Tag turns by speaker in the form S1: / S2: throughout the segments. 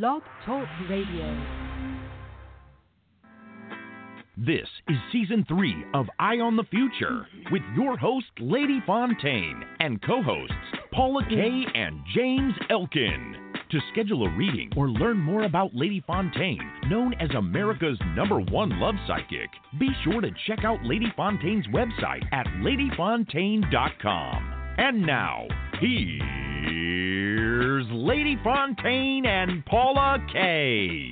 S1: Blog Talk Radio.
S2: This is season three of Eye on the Future with your host, Lady Fontaine, and co hosts, Paula Kay and James Elkin. To schedule a reading or learn more about Lady Fontaine, known as America's number one love psychic, be sure to check out Lady Fontaine's website at ladyfontaine.com. And now, here's Lady Fontaine and Paula Kay.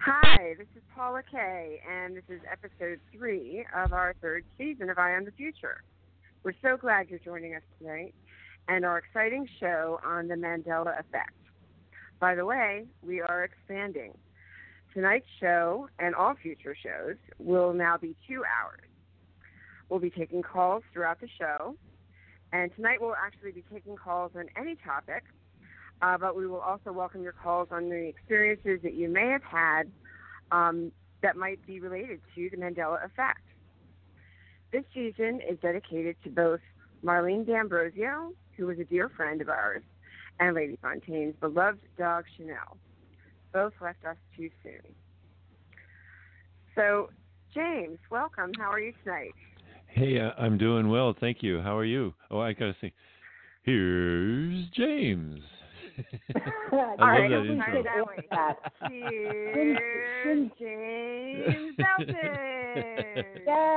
S3: Hi, this is Paula Kay, and this is episode three of our third season of Eye on the Future. We're so glad you're joining us tonight and our exciting show on the Mandela Effect. By the way, we are expanding. Tonight's show and all future shows will now be two hours. We'll be taking calls throughout the show, and tonight we'll actually be taking calls on any topic uh, but we will also welcome your calls on the experiences that you may have had um, that might be related to the Mandela effect. This season is dedicated to both Marlene D'Ambrosio, who was a dear friend of ours, and Lady Fontaine's beloved dog Chanel. Both left us too soon. So, James, welcome. How are you tonight?
S4: Hey, uh, I'm doing well, thank you. How are you? Oh, I gotta say, here's James. I
S3: All
S4: love
S3: right,
S4: that
S3: we'll
S4: intro.
S3: that way. Cheers, James Belton.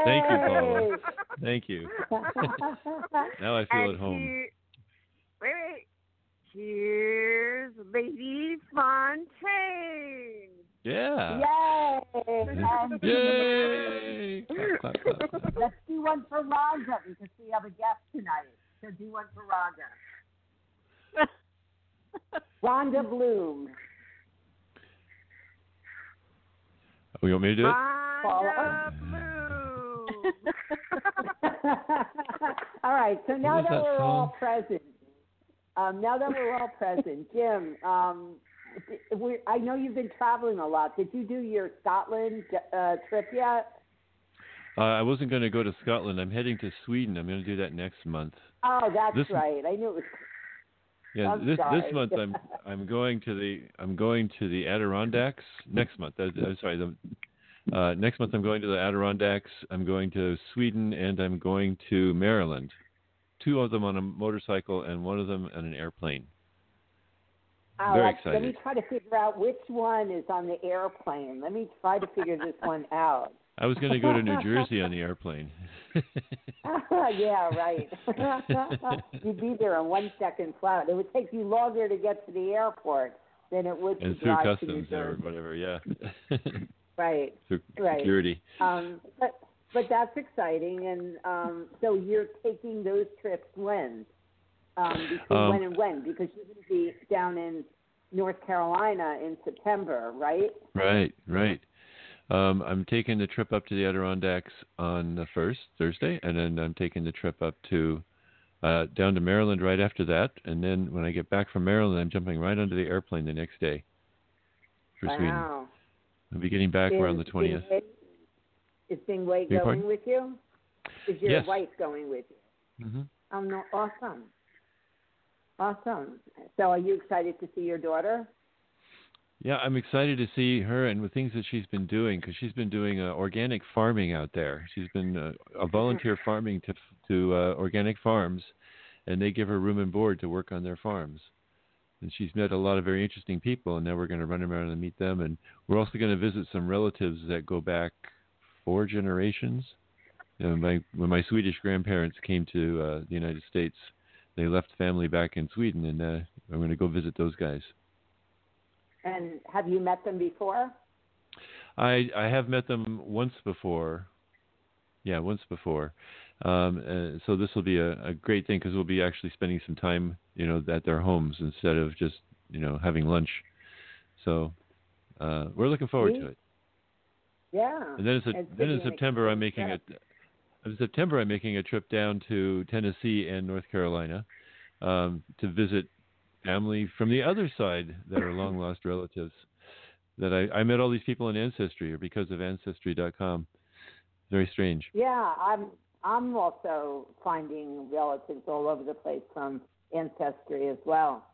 S4: Thank you, Paula. Thank you. Now I feel
S3: And
S4: at home.
S3: here- wait, wait. Here's Lady Fontaine.
S4: Yeah.
S5: Yay! And
S4: Yay! Clap, clap, clap, clap.
S5: let's do one for Rhonda because we have a guest tonight. So do one for Rhonda. Rhonda Bloom.
S4: Oh, you want me to do it?
S3: Rhonda Bloom.
S5: all right. So now that
S4: that
S5: we're all present, um, now that we're all present, Jim, um, we, I know you've been traveling a lot. Did you do your Scotland uh, trip yet?
S4: Uh, I wasn't going to go to Scotland. I'm heading to Sweden. I'm going to do that next month.
S5: Oh, that's
S4: This-
S5: right. I knew it was.
S4: Yeah,
S5: I'm
S4: this
S5: sorry.
S4: this month I'm I'm going to the I'm going to the Adirondacks next month. I, am sorry, the, uh, next month I'm going to the Adirondacks. I'm going to Sweden and I'm going to Maryland. Two of them on a motorcycle and one of them on an airplane.
S5: Oh,
S4: Very
S5: let's- Let me try to figure out which one is on the airplane. Let me try to figure this one out.
S4: I was going to go to New Jersey on the airplane.
S5: yeah, right. You'd be there in one second flat. It would take you longer to get to the airport than it would to
S4: and through
S5: drive to New
S4: customs or
S5: Jersey.
S4: whatever, yeah.
S5: Right.
S4: through
S5: Right.
S4: security.
S5: Um, but but that's exciting, and um, so you're taking those trips when? Um, between
S4: Um,
S5: when and when? Because you're going to be down in North Carolina in September, right?
S4: Right, right. Um, I'm taking the trip up to the Adirondacks on the first Thursday, and then I'm taking the trip up to uh, down to Maryland right after that. And then when I get back from Maryland, I'm jumping right onto the airplane the next day for Sweden.
S5: wow.
S4: I'll be getting back around the
S5: Is. Bing- Is Bing Wei
S4: Beg your
S5: going with you? Is your
S4: Yes.
S5: wife going with you?
S4: Mm-hmm.
S5: Oh no, awesome, awesome. So, are you excited to see your daughter?
S4: Yeah, I'm excited to see her and the things that she's been doing because she's been doing uh, organic farming out there. She's been uh, a volunteer farming to to uh, organic farms, and they give her room and board to work on their farms. And she's met a lot of very interesting people, and now we're going to run around and meet them. And we're also going to visit some relatives that go back four generations. You know, my, when my Swedish grandparents came to uh, the United States, they left family back in Sweden, and uh, I'm going to go visit those guys.
S5: And have you met them before?
S4: I I have met them once before. Yeah, once before. Um, uh, so this will be a, a great thing because we'll be actually spending some time, you know, at their homes instead of just, you know, having lunch. So uh, we're looking forward
S5: See?
S4: to it.
S5: Yeah.
S4: And then, then in September, I'm making a. In September, I'm making a trip down to Tennessee and North Carolina um, to visit family from the other side that are long lost relatives. That I, I met all these people on Ancestry or because of Ancestry.com. Very strange.
S5: Yeah, I'm I'm also finding relatives all over the place from Ancestry as well.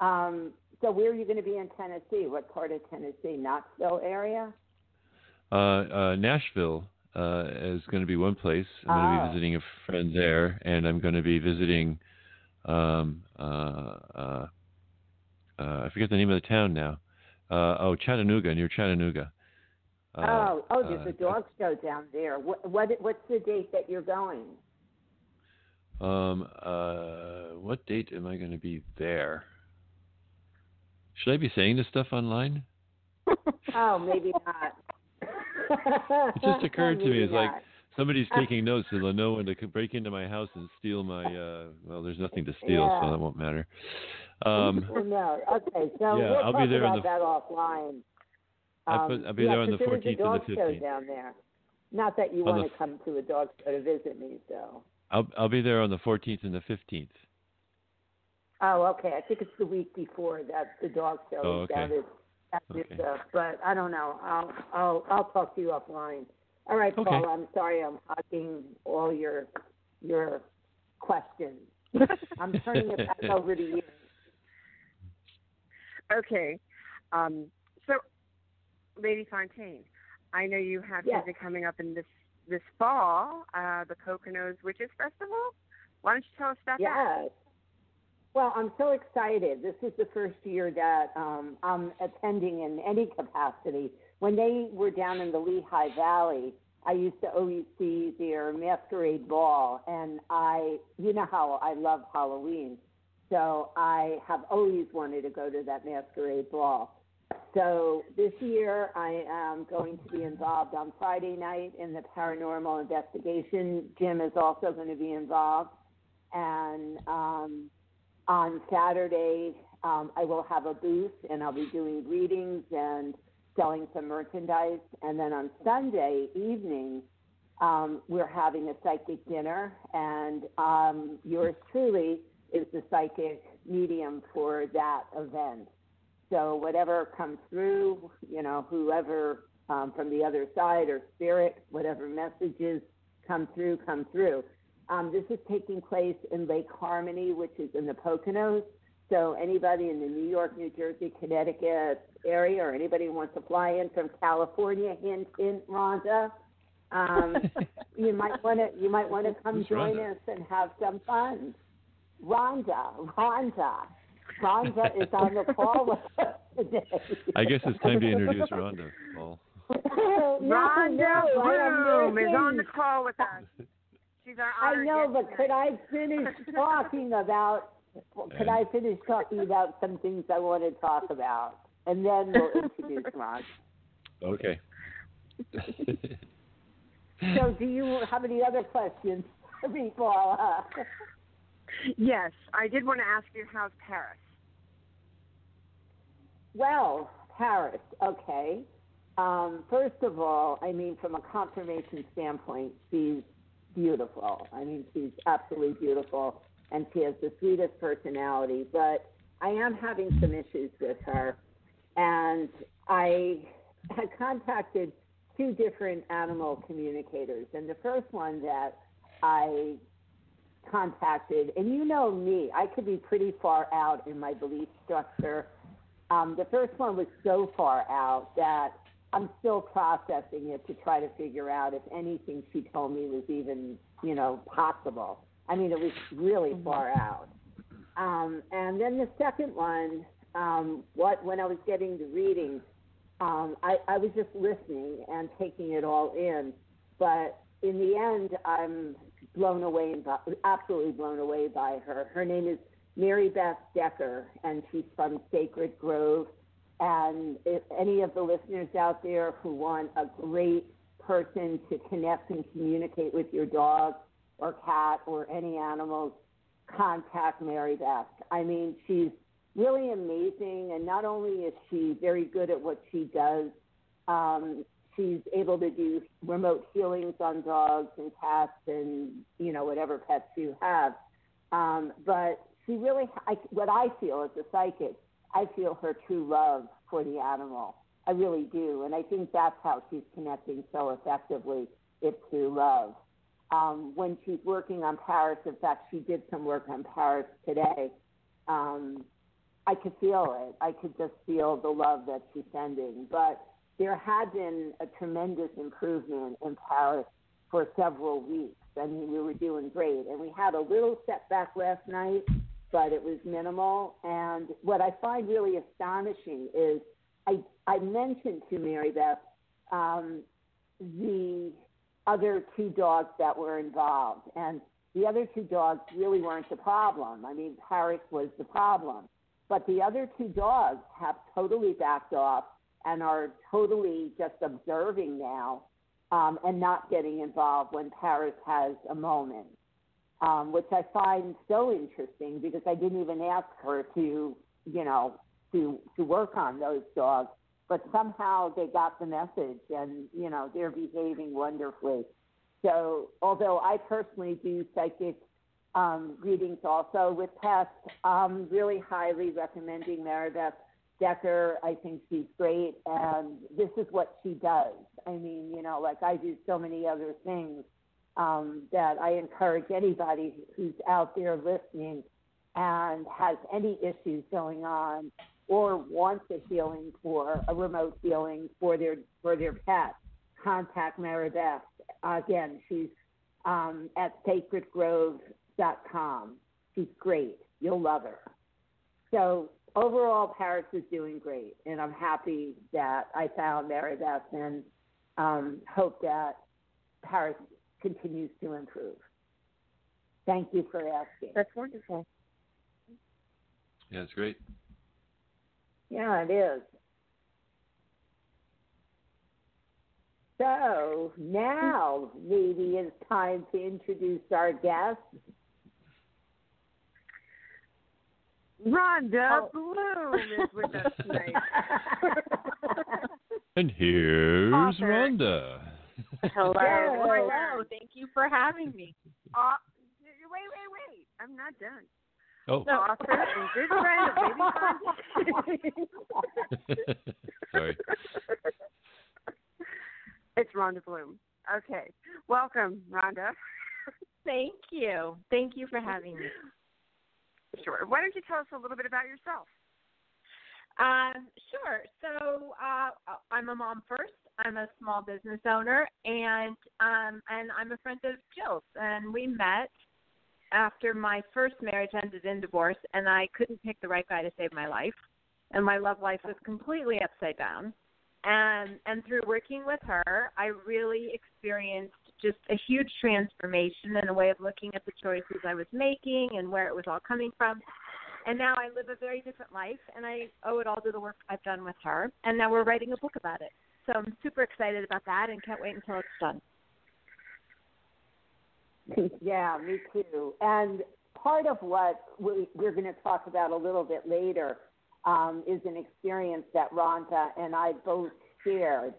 S5: Um, so where are you going to be in Tennessee? What part of Tennessee? Knoxville area?
S4: Uh, uh, Nashville uh, is going to be one place. I'm going to
S5: Ah.
S4: be visiting a friend there, and I'm going to be visiting. Um, uh, uh, uh, I forget the name of the town now. Uh, oh, Chattanooga, near Chattanooga. Uh,
S5: oh, oh, there's a dog show down there. What, what what's the date that you're going?
S4: Um, uh, what date am I going to be there? Should I be saying this stuff online?
S5: Oh, maybe not.
S4: It just occurred to me it's like somebody's taking notes and they'll know when to break into my house and steal my. Uh, well, there's nothing to steal, so that won't matter. Um,
S5: no. Okay, so
S4: Yeah,
S5: we'll
S4: I'll be there on the-
S5: that offline.
S4: I put-
S5: Um,
S4: I'll be
S5: yeah,
S4: there on the
S5: 'cause there is
S4: 14th and the
S5: show
S4: 15th.
S5: down there. Not that you
S4: On the
S5: want to come to a dog show to visit me, so.
S4: I'll I'll be there on the 14th and the 15th.
S5: Oh, okay. I think it's the week before that the dog show
S4: Oh,
S5: is
S4: okay.
S5: down at, at this,
S4: Okay.
S5: uh, but I don't know. I'll I'll I'll talk to you offline. All right,
S4: Okay.
S5: Paul. I'm sorry I'm hogging all your your questions. I'm turning it back over to you.
S3: Okay. Um, so, Lady Fontaine, I know you have
S5: Yes.
S3: something coming up in this this fall, uh, the Poconos Witches Festival. Why don't you tell us about that?
S5: Yes. Well, I'm so excited. This is the first year that um, I'm attending in any capacity. When they were down in the Lehigh Valley, I used to always see their masquerade ball, and I, you know how I love Halloween, so I have always wanted to go to that masquerade ball. So this year I am going to be involved on Friday night in the paranormal investigation. Jim is also going to be involved, and um, on Saturday, um, I will have a booth and I'll be doing readings and selling some merchandise. And then on Sunday evening, um, we're having a psychic dinner, and um, yours truly is the psychic medium for that event. So whatever comes through, you know, whoever um, from the other side or spirit, whatever messages come through, come through. Um, this is taking place in Lake Harmony, which is in the Poconos. So anybody in the New York, New Jersey, Connecticut area, or anybody who wants to fly in from California, hint, hint, Rhonda, um, you might want to you might want to come
S4: Who's
S5: join
S4: Rhonda?
S5: us and have some fun. Rhonda, Rhonda, Rhonda is on the call with us today.
S4: I guess it's time to introduce Rhonda, Paul.
S3: Rhonda
S5: no, I am
S3: Bloom is on the call with us. She's our
S5: I know,
S3: guest
S5: but could. I finish talking about? Could I finish talking about some things I want to talk about, and then we'll introduce Ron.
S4: Okay.
S5: So, do you have any other questions for me, Paula?
S3: Yes, I did want to ask you how's Paris.
S5: Well, Paris, okay. Um, first of all, I mean, from a confirmation standpoint, she's beautiful. I mean, she's absolutely beautiful, and she has the sweetest personality. But I am having some issues with her, and I had contacted two different animal communicators, and the first one that I contacted, and you know me, I could be pretty far out in my belief structure. Um, the first one was so far out that I'm still processing it to try to figure out if anything she told me was even, you know, possible. I mean, it was really far out. Um, and then the second one, um, what when I was getting the readings, um, I, I was just listening and taking it all in. But in the end, I'm blown away, by, absolutely blown away by her. Her name is Mary Beth Decker, and she's from Sacred Grove. And if any of the listeners out there who want a great person to connect and communicate with your dog or cat or any animals, contact Mary Beth. I mean, she's really amazing, and not only is she very good at what she does, um, she's able to do remote healings on dogs and cats and you know whatever pets you have. Um, but she really, I, what I feel as a psychic, I feel her true love for the animal. I really do, and I think that's how she's connecting so effectively. It's through love. Um, when she's working on Paris, in fact, she did some work on Paris today. Um, I could feel it. I could just feel the love that she's sending. But there had been a tremendous improvement in Paris for several weeks. I mean, we were doing great. And we had a little setback last night, but it was minimal. And what I find really astonishing is I, I mentioned to Mary Beth um, the other two dogs that were involved. And the other two dogs really weren't the problem. I mean, Paris was the problem. But the other two dogs have totally backed off and are totally just observing now um, and not getting involved when Paris has a moment, um, which I find so interesting because I didn't even ask her to, you know, to to work on those dogs, but somehow they got the message and you know they're behaving wonderfully. So although I personally do psychic um, readings also with pets. Um, really highly recommending Maribeth Decker. I think she's great, and this is what she does. I mean, you know, like I do so many other things um, that I encourage anybody who's out there listening and has any issues going on or wants a healing for a remote healing for their for their pet, contact Maribeth. Again, she's um, at Sacred Grove com. She's great. You'll love her. So overall, Paris is doing great, and I'm happy that I found Mary Beth and um, hope that Paris continues to improve. Thank you for asking.
S3: That's wonderful.
S4: Yeah, it's great.
S5: Yeah, it is. So now maybe it's time to introduce our guest.
S3: Rhonda oh. Bloom is with us tonight.
S4: and here's
S3: Author.
S4: Rhonda.
S3: Hello.
S6: Hello. Thank you for having me.
S3: Uh, wait, wait, wait. I'm not done.
S4: Oh.
S3: The author and good friend of Baby
S4: Sorry.
S3: It's Rhonda Bloom. Okay. Welcome, Rhonda.
S6: Thank you. Thank you for having me.
S3: Sure. Why don't you tell us a little bit about yourself?
S6: Uh, sure. So uh, I'm a mom first. I'm a small business owner, and um, and I'm a friend of Jill's. And we met after my first marriage ended in divorce, and I couldn't pick the right guy to save my life, and my love life was completely upside down. And and through working with her, I really experienced just a huge transformation and a way of looking at the choices I was making and where it was all coming from. And now I live a very different life, and I owe it all to the work I've done with her. And now we're writing a book about it. So I'm super excited about that and can't wait until it's done.
S5: Yeah, me too. And part of what we, we're going to talk about a little bit later um, is an experience that Rhonda and I both shared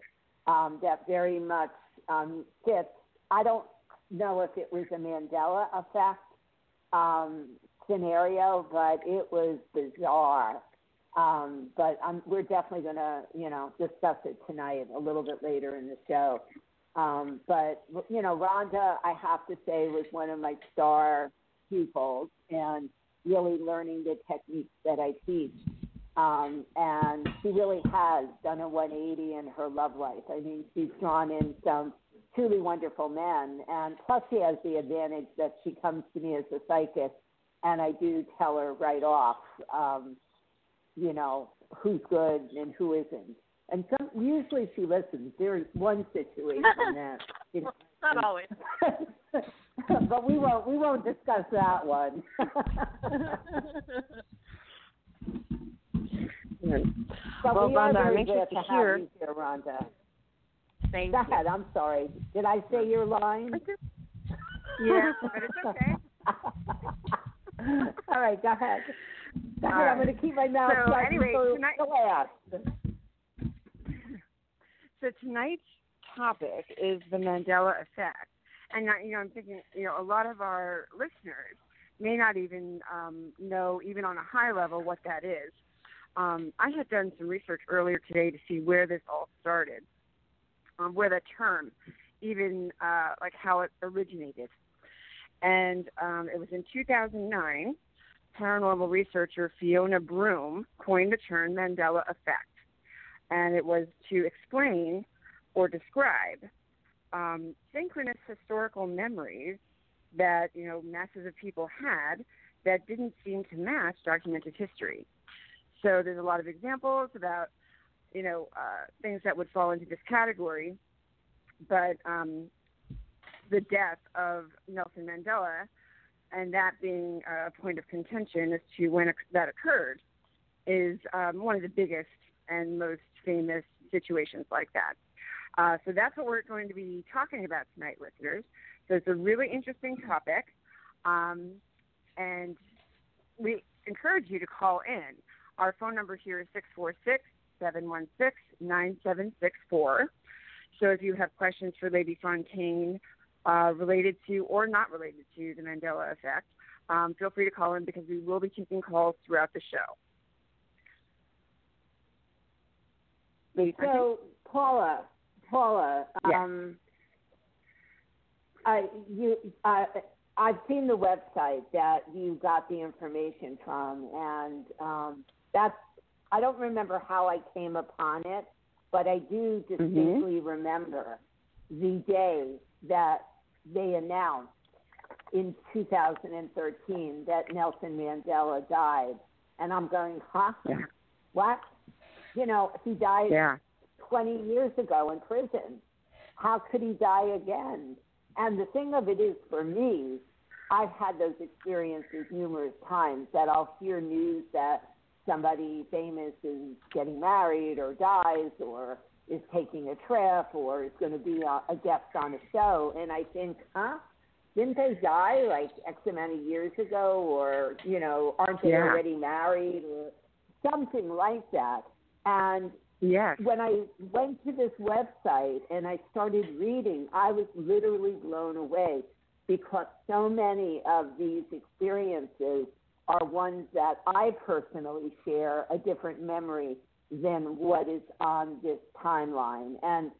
S5: um, that very much um, fits I don't know if it was a Mandela effect um, scenario, but it was bizarre. Um, but um, we're definitely going to, you know, discuss it tonight a little bit later in the show. Um, but you know, Rhonda, I have to say, was one of my star pupils, and really learning the techniques that I teach. Um, and she really has done a 180 in her love life. I mean, she's drawn in some truly wonderful men. And plus, she has the advantage that she comes to me as a psychic, and I do tell her right off, um, you know, who's good and who isn't. And some usually she listens. There's one situation that you know,
S6: Not always.
S5: but we won't we won't discuss that one. but
S3: well,
S5: we
S3: Rhonda,
S5: are
S3: I'm
S5: very
S3: anxious to
S5: to
S3: hear.
S5: have you here, Rhonda.
S6: Thank
S5: Go
S6: you.
S5: ahead. I'm sorry. Did I say your line?
S3: Yeah, but it's okay.
S5: All right, go ahead. Go ahead. I'm going to keep my mouth
S3: So,
S5: shut
S3: anyway, tonight-
S5: the last.
S3: So tonight's topic is the Mandela effect, and I- you know I'm thinking you know a lot of our listeners may not even um, know even on a high level what that is. Um, I had done some research earlier today to see where this all started, um, where the term, even uh, like how it originated, and um, it was in 2009. Paranormal researcher Fiona Broome coined the term Mandela effect and it was to explain or describe um, synchronous historical memories that you know masses of people had that didn't seem to match documented history. So there's a lot of examples about you know uh, things that would fall into this category, but um, the death of Nelson Mandela and that being a point of contention as to when that occurred is um, one of the biggest and most famous situations like that. Uh, so that's what we're going to be talking about tonight, listeners. So it's a really interesting topic, um, and we encourage you to call in. Our phone number here is six four six seven one six nine seven six four. So if you have questions for Lady Fontaine uh, related to or not related to the Mandela effect, um, feel free to call in because we will be taking calls throughout the show. Fontaine?
S5: So, Paula, Paula,
S3: Yes.
S5: um, I you uh, I've seen the website that you got the information from, and um, that's I don't remember how I came upon it, but I do distinctly remember the day that they announced in 2013 that Nelson Mandela died, and I'm going, huh?
S3: Yeah.
S5: What? You know, he died
S3: Yeah.
S5: 20 years ago in prison. How could he die again? And the thing of it is, for me, I've had those experiences numerous times that I'll hear news that somebody famous is getting married or dies or is taking a trip or is going to be a, a guest on a show. And I think, huh? Didn't they die like X amount of years ago? Or, you know, aren't they
S3: Yeah.
S5: already married or something like that? And
S3: Yes.
S5: when I went to this website and I started reading, I was literally blown away because so many of these experiences are ones that I personally share a different memory than what is on this timeline. And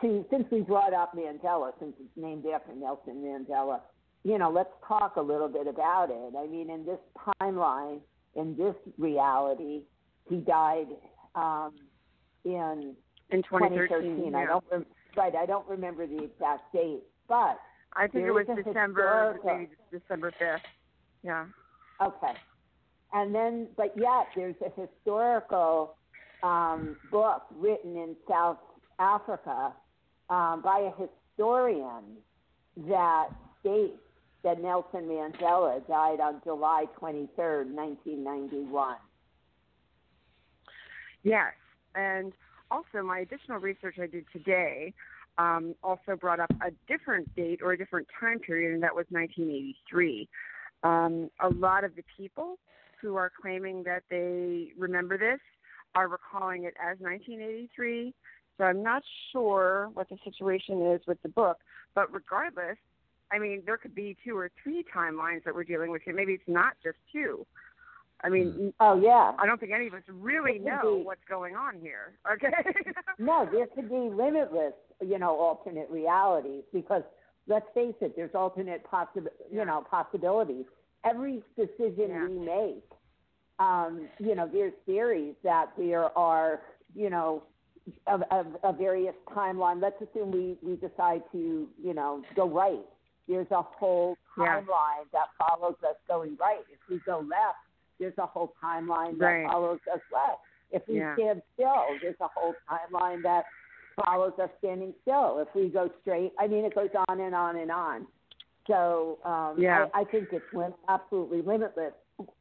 S5: to since we brought up Mandela, since it's named after Nelson Mandela, you know, let's talk a little bit about it. I mean, in this timeline, in this reality, he died um, in
S3: In 2013.
S5: 2013. I don't rem- right. I don't remember the exact date, but
S3: I think it was December, maybe December 5th. Yeah.
S5: okay. And then, but yet, there's a historical um, book written in South Africa um, by a historian that states that Nelson Mandela died on July 23rd, 1991.
S3: Yes. And also, my additional research I did today um, also brought up a different date or a different time period, and that was 1983. Um, a lot of the people who are claiming that they remember this are recalling it as 1983. So I'm not sure what the situation is with the book, but regardless, I mean, there could be two or three timelines that we're dealing with here. Maybe it's not just two. I mean, hmm.
S5: Oh yeah.
S3: I don't think any of us really know
S5: be.
S3: what's going on here. Okay.
S5: No, there could be limitless, you know, alternate realities because let's face it, there's alternate possi-
S3: Yeah.
S5: you know, possibilities. Every decision
S3: Yeah.
S5: we make, um, you know, there's theories that there are, you know, of, of, of various timeline. Let's assume we, we decide to, you know, go right. There's a whole
S3: Yeah.
S5: timeline that follows us going right. If we go left, there's a whole timeline that
S3: Right.
S5: follows us left. If we
S3: Yeah.
S5: stand still, there's a whole timeline that follows us standing still. If we go straight, I mean, it goes on and on and on. So um,
S3: Yeah.
S5: I, I think it's lim- absolutely limitless.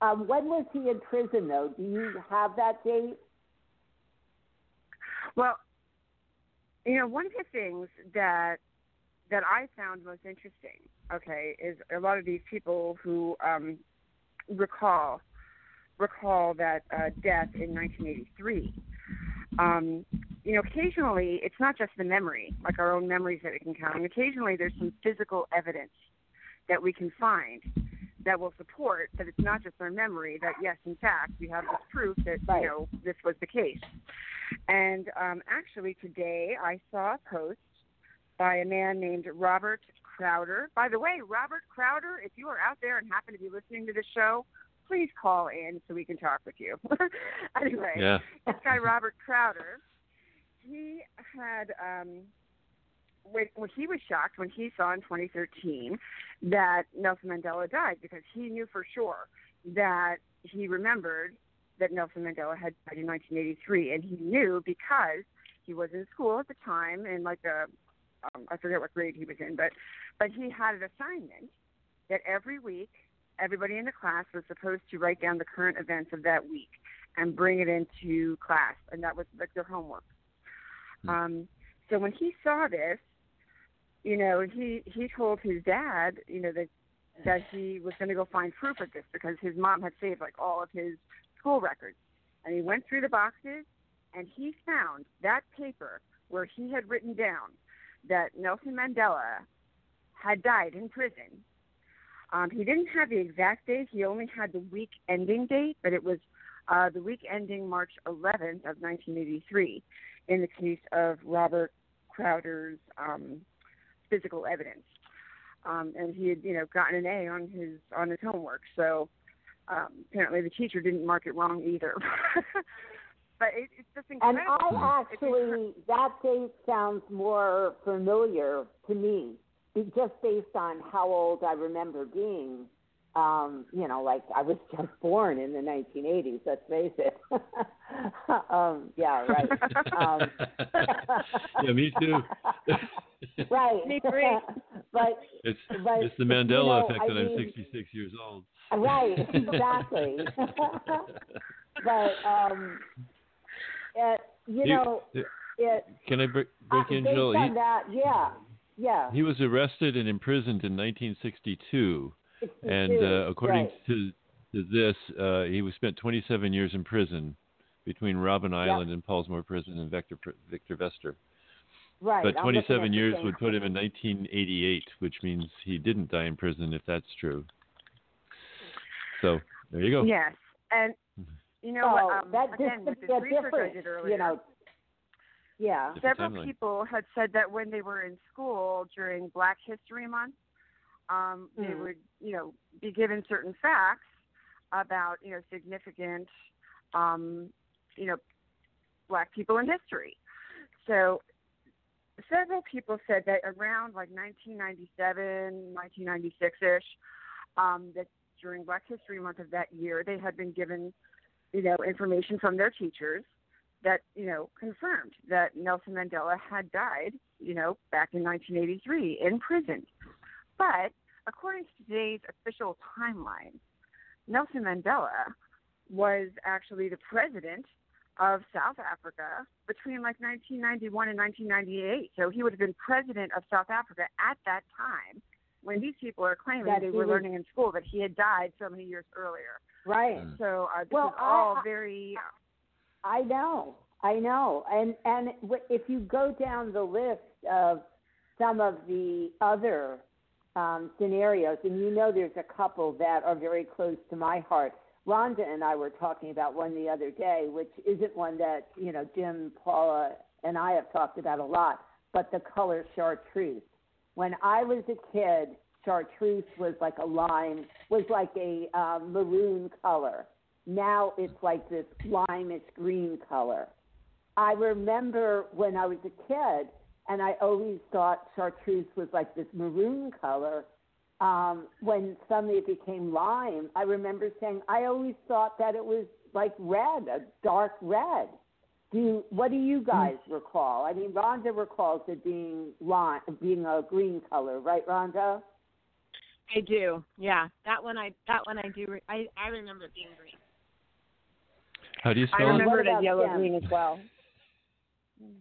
S5: Um, when was he in prison, though? Do you have that date?
S3: Well, you know, one of the things that that I found most interesting, okay, is a lot of these people who um, recall recall that uh, death in 1983. Um, you know, occasionally it's not just the memory, like our own memories that we can count. And occasionally there's some physical evidence that we can find that will support that it's not just our memory. That yes, in fact, we have this proof that
S5: Right.
S3: you know this was the case. And um, actually, today I saw a post by a man named Robert Crowder. By the way, Robert Crowder, if you are out there and happen to be listening to the show, please call in so we can talk with you. anyway,
S4: Yeah.
S3: this guy Robert Crowder, he had um, when, when he was shocked when he saw in 2013 that Nelson Mandela died because he knew for sure that he remembered that Nelson Mandela had died in 1983, and he knew because he was in school at the time in like a um, I forget what grade he was in, but but he had an assignment that every week everybody in the class was supposed to write down the current events of that week and bring it into class, and that was like their homework. Um, so when he saw this, you know, he he told his dad, you know, that that he was going to go find proof of this because his mom had saved like all of his school records, and he went through the boxes and he found that paper where he had written down that Nelson Mandela had died in prison. Um, he didn't have the exact date; he only had the week ending date, but it was uh, the week ending March 11th of 1983 in the case of Robert Crowder's um, physical evidence. Um, and he had, you know, gotten an A on his on his homework. So um, apparently the teacher didn't mark it wrong either. but it, it's just incredible. And. I
S5: actually, that date sounds more familiar to me, just based on how old I remember being. Um, you know, like I was just born in the 1980s. Let's face it. um, yeah, right. Um,
S4: yeah, me too.
S5: right.
S3: Me too.
S5: but
S4: It's
S5: But,
S4: it's the
S5: you
S4: Mandela
S5: know,
S4: effect
S5: I
S4: that I'm 66 years old.
S5: right, exactly. but um, it, you
S4: You-
S5: know, it.
S4: Can I break, break
S5: uh,
S4: in,
S5: based
S4: Jill? He,
S5: that, yeah, yeah.
S4: he was arrested and imprisoned in 1962, and uh, according
S5: right.
S4: to to this, uh, he was spent 27 years in prison between Robben Island and Pollsmoor Prison and Victor Victor Verster.
S5: Right.
S4: But
S5: I'm looking at
S4: 27 years would put him in 1988, which means he didn't die in prison if that's true. So there you go.
S3: Yes, and you know
S5: Oh.
S3: Um,
S5: that
S3: again, with
S5: just
S3: this
S5: a
S3: research I
S5: different,
S3: did earlier,
S5: you know. Yeah.
S4: Different
S3: several
S4: timeline.
S3: people had said that when they were in school during Black History Month, um, they
S5: Mhm.
S3: would, you know, be given certain facts about, you know, significant, um, you know, Black people in history. So several people said that around like 1997, 1996-ish, um, that during Black History Month of that year, they had been given, you know, information from their teachers that you know confirmed that Nelson Mandela had died, you know, back in 1983 in prison. But according to today's official timeline, Nelson Mandela was actually the president of South Africa between like 1991 and 1998. So he would have been president of South Africa at that time when these people are claiming
S5: That
S3: they were
S5: was-
S3: learning in school that he had died so many years earlier.
S5: Right.
S4: Mm.
S3: So uh, this
S5: Well,
S3: is all
S5: I-
S3: very
S5: I know, I know, and and if you go down the list of some of the other um, scenarios, and you know there's a couple that are very close to my heart. Rhonda and I were talking about one the other day, which isn't one that you know Jim, Paula, and I have talked about a lot, but the color chartreuse. When I was a kid, chartreuse was like a lime, was like a uh, maroon color. Now it's like this limeish green color. I remember when I was a kid, and I always thought chartreuse was like this maroon color. Um, when suddenly it became lime, I remember saying I always thought that it was like red, a dark red. Do you, what do you guys recall? I mean, Rhonda recalls it being line, being a green color, right, Rhonda?
S6: I do. Yeah, that one I that one I do. Re- I I remember it being green.
S4: How do you spell it?
S3: remember it
S5: What
S3: as
S5: about
S3: yellow
S5: Jen?
S3: green as well.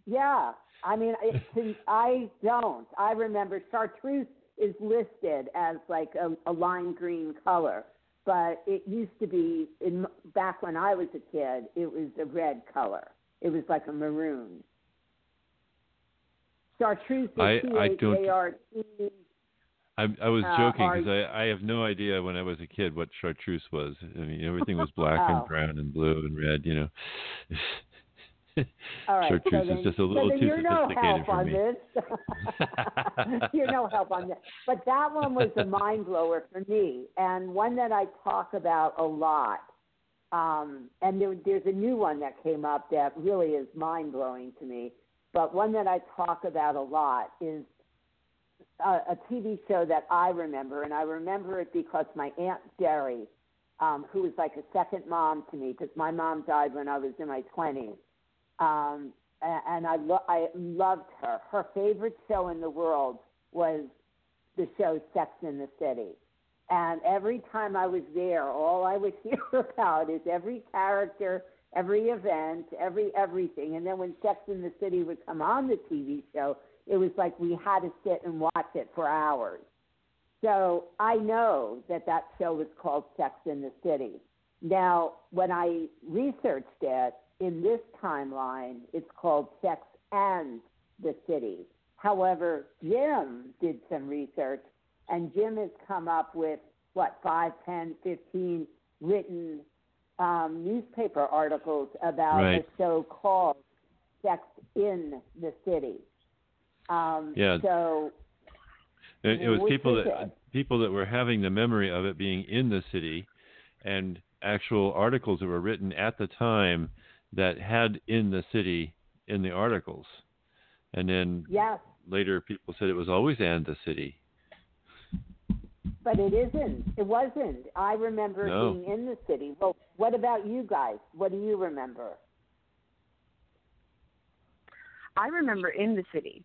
S5: Yeah, I mean, it, I don't. I remember chartreuse is listed as like a, a lime green color, but it used to be in back when I was a kid. It was a red color. It was like a maroon. Chartreuse
S4: I-
S5: is
S4: I don't- I was
S5: Uh,
S4: joking because I, I have no idea when I was a kid what chartreuse was. I mean, everything was black
S5: Oh.
S4: and brown and blue and red. You know.
S5: All right,
S4: chartreuse
S5: so
S4: is
S5: then,
S4: just a little
S5: so
S4: too
S5: you're no help
S4: for
S5: on
S4: me.
S5: this. you're no help on this. But that one was a mind blower for me, and one that I talk about a lot. Um, and there, there's a new one that came up that really is mind blowing to me. But one that I talk about a lot is a, a TV show that I remember, and I remember it because my aunt Jerry, um, who was like a second mom to me, because my mom died when I was in my twenties, um, and I lo- I loved her. Her favorite show in the world was the show Sex in the City. And every time I was there, all I would hear about is every character, every event, every everything. And then when Sex in the City would come on the TV show, it was like we had to sit and watch it for hours. So I know that that show was called Sex in the City. Now, when I researched it, in this timeline, it's called Sex and the City. However, Jim did some research, and Jim has come up with, what, 5, 10, 15 written um, newspaper articles about
S4: Right.
S5: a show called Sex in the City. Um,
S4: Yeah.
S5: So
S4: It, it was people that
S5: it?
S4: people that were having the memory of it being in the city, and actual articles that were written at the time that had in the city in the articles, and then
S5: yes,
S4: later people said it was always and the city.
S5: but it isn't. It wasn't. I remember
S4: No.
S5: being in the city. Well, what about you guys? What do you remember?
S3: I remember in the city.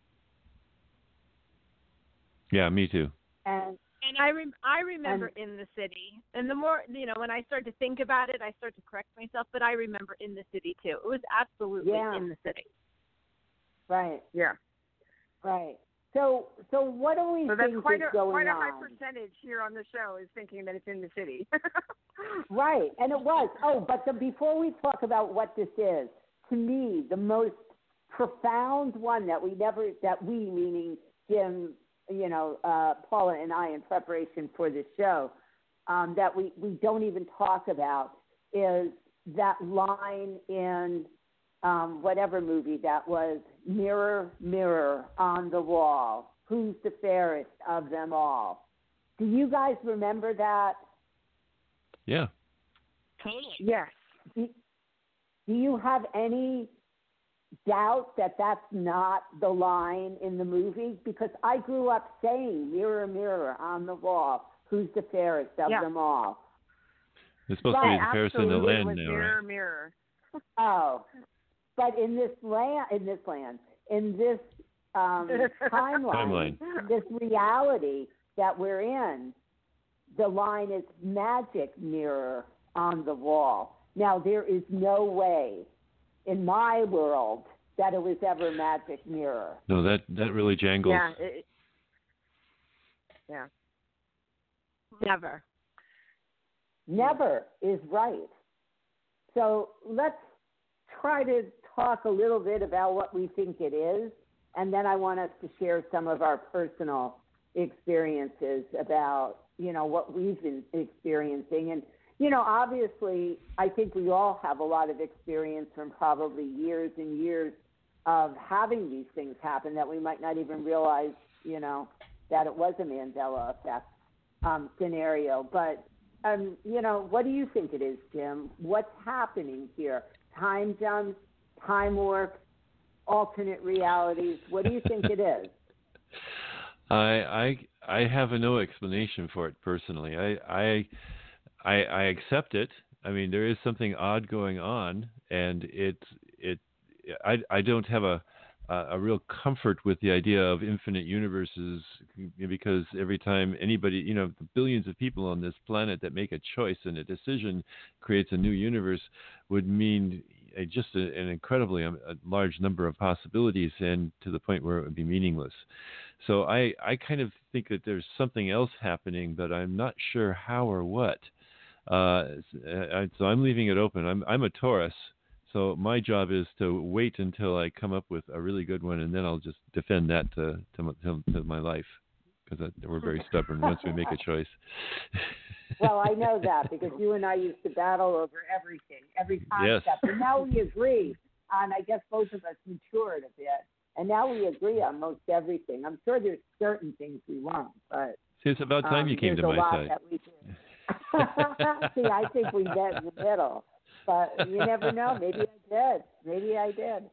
S4: Yeah, me too.
S5: And
S6: And I rem- I remember in the city, and the more you know, when I start to think about it, I start to correct myself. But I remember in the city too. It was absolutely
S5: Yeah.
S6: in the city.
S5: right,
S3: Yeah.
S5: right. So, so what do we
S3: So that's
S5: think
S3: quite
S5: is
S3: a
S5: going
S3: quite a
S5: on?
S3: high percentage here on the show is thinking that it's in the city.
S5: Right, and it was. Oh, but the, before we talk about what this is, to me, the most profound one that we never, that we, meaning Jim, you know, uh, Paula and I, in preparation for this show, um, that we, we don't even talk about is that line in um, whatever movie that was, Mirror, Mirror on the Wall, who's the fairest of them all? Do you guys remember that?
S4: Yeah.
S6: Totally.
S3: yes.
S5: do, do you have any doubt that that's not the line in the movie? Because I grew up saying, "Mirror, mirror on the wall, who's the fairest of
S3: Yeah.
S5: them all?"
S4: It's supposed to be the fairest in the land now,
S3: mirror,
S4: right?
S3: mirror.
S5: Oh, but in this land, in this land, in this um, timeline,
S4: Timeline.
S5: this reality that we're in, the line is magic mirror on the wall. Now there is no way in my world that it was ever magic mirror.
S4: No, that that really jangles.
S3: Yeah. It, yeah.
S6: Never.
S5: Never is right. So let's try to talk a little bit about what we think it is, and then I want us to share some of our personal experiences about, you know, what we've been experiencing. And, you know, obviously, I think we all have a lot of experience from probably years and years of having these things happen that we might not even realize, you know, that it was a Mandela effect um, scenario. But um, you know, what do you think it is, Jim? What's happening here? Time jumps, time warp, alternate realities. What do you think it is?
S4: I I I have no explanation for it personally. I I I, I accept it. I mean, there is something odd going on, and it it I I don't have a a real comfort with the idea of infinite universes because every time anybody, you know, the billions of people on this planet that make a choice and a decision creates a new universe would mean a, just a, an incredibly um, a large number of possibilities and to the point where it would be meaningless. So I, I kind of think that there's something else happening, but I'm not sure how or what. Uh, so I'm leaving it open. I'm, I'm a Taurus, so my job is to wait until I come up with a really good one, and then I'll just defend that to to, to, to my life because we're very stubborn once we make a choice.
S5: well, I know that because you and I used to battle over everything, every concept,
S4: yes.
S5: and now we agree on. I guess both of us matured a bit, and now we agree on most everything. I'm sure there's certain things we won't, but
S4: see, it's about time
S5: um,
S4: you came to my side.
S5: see, I think we met in the middle, but you never know. Maybe I did. Maybe I did.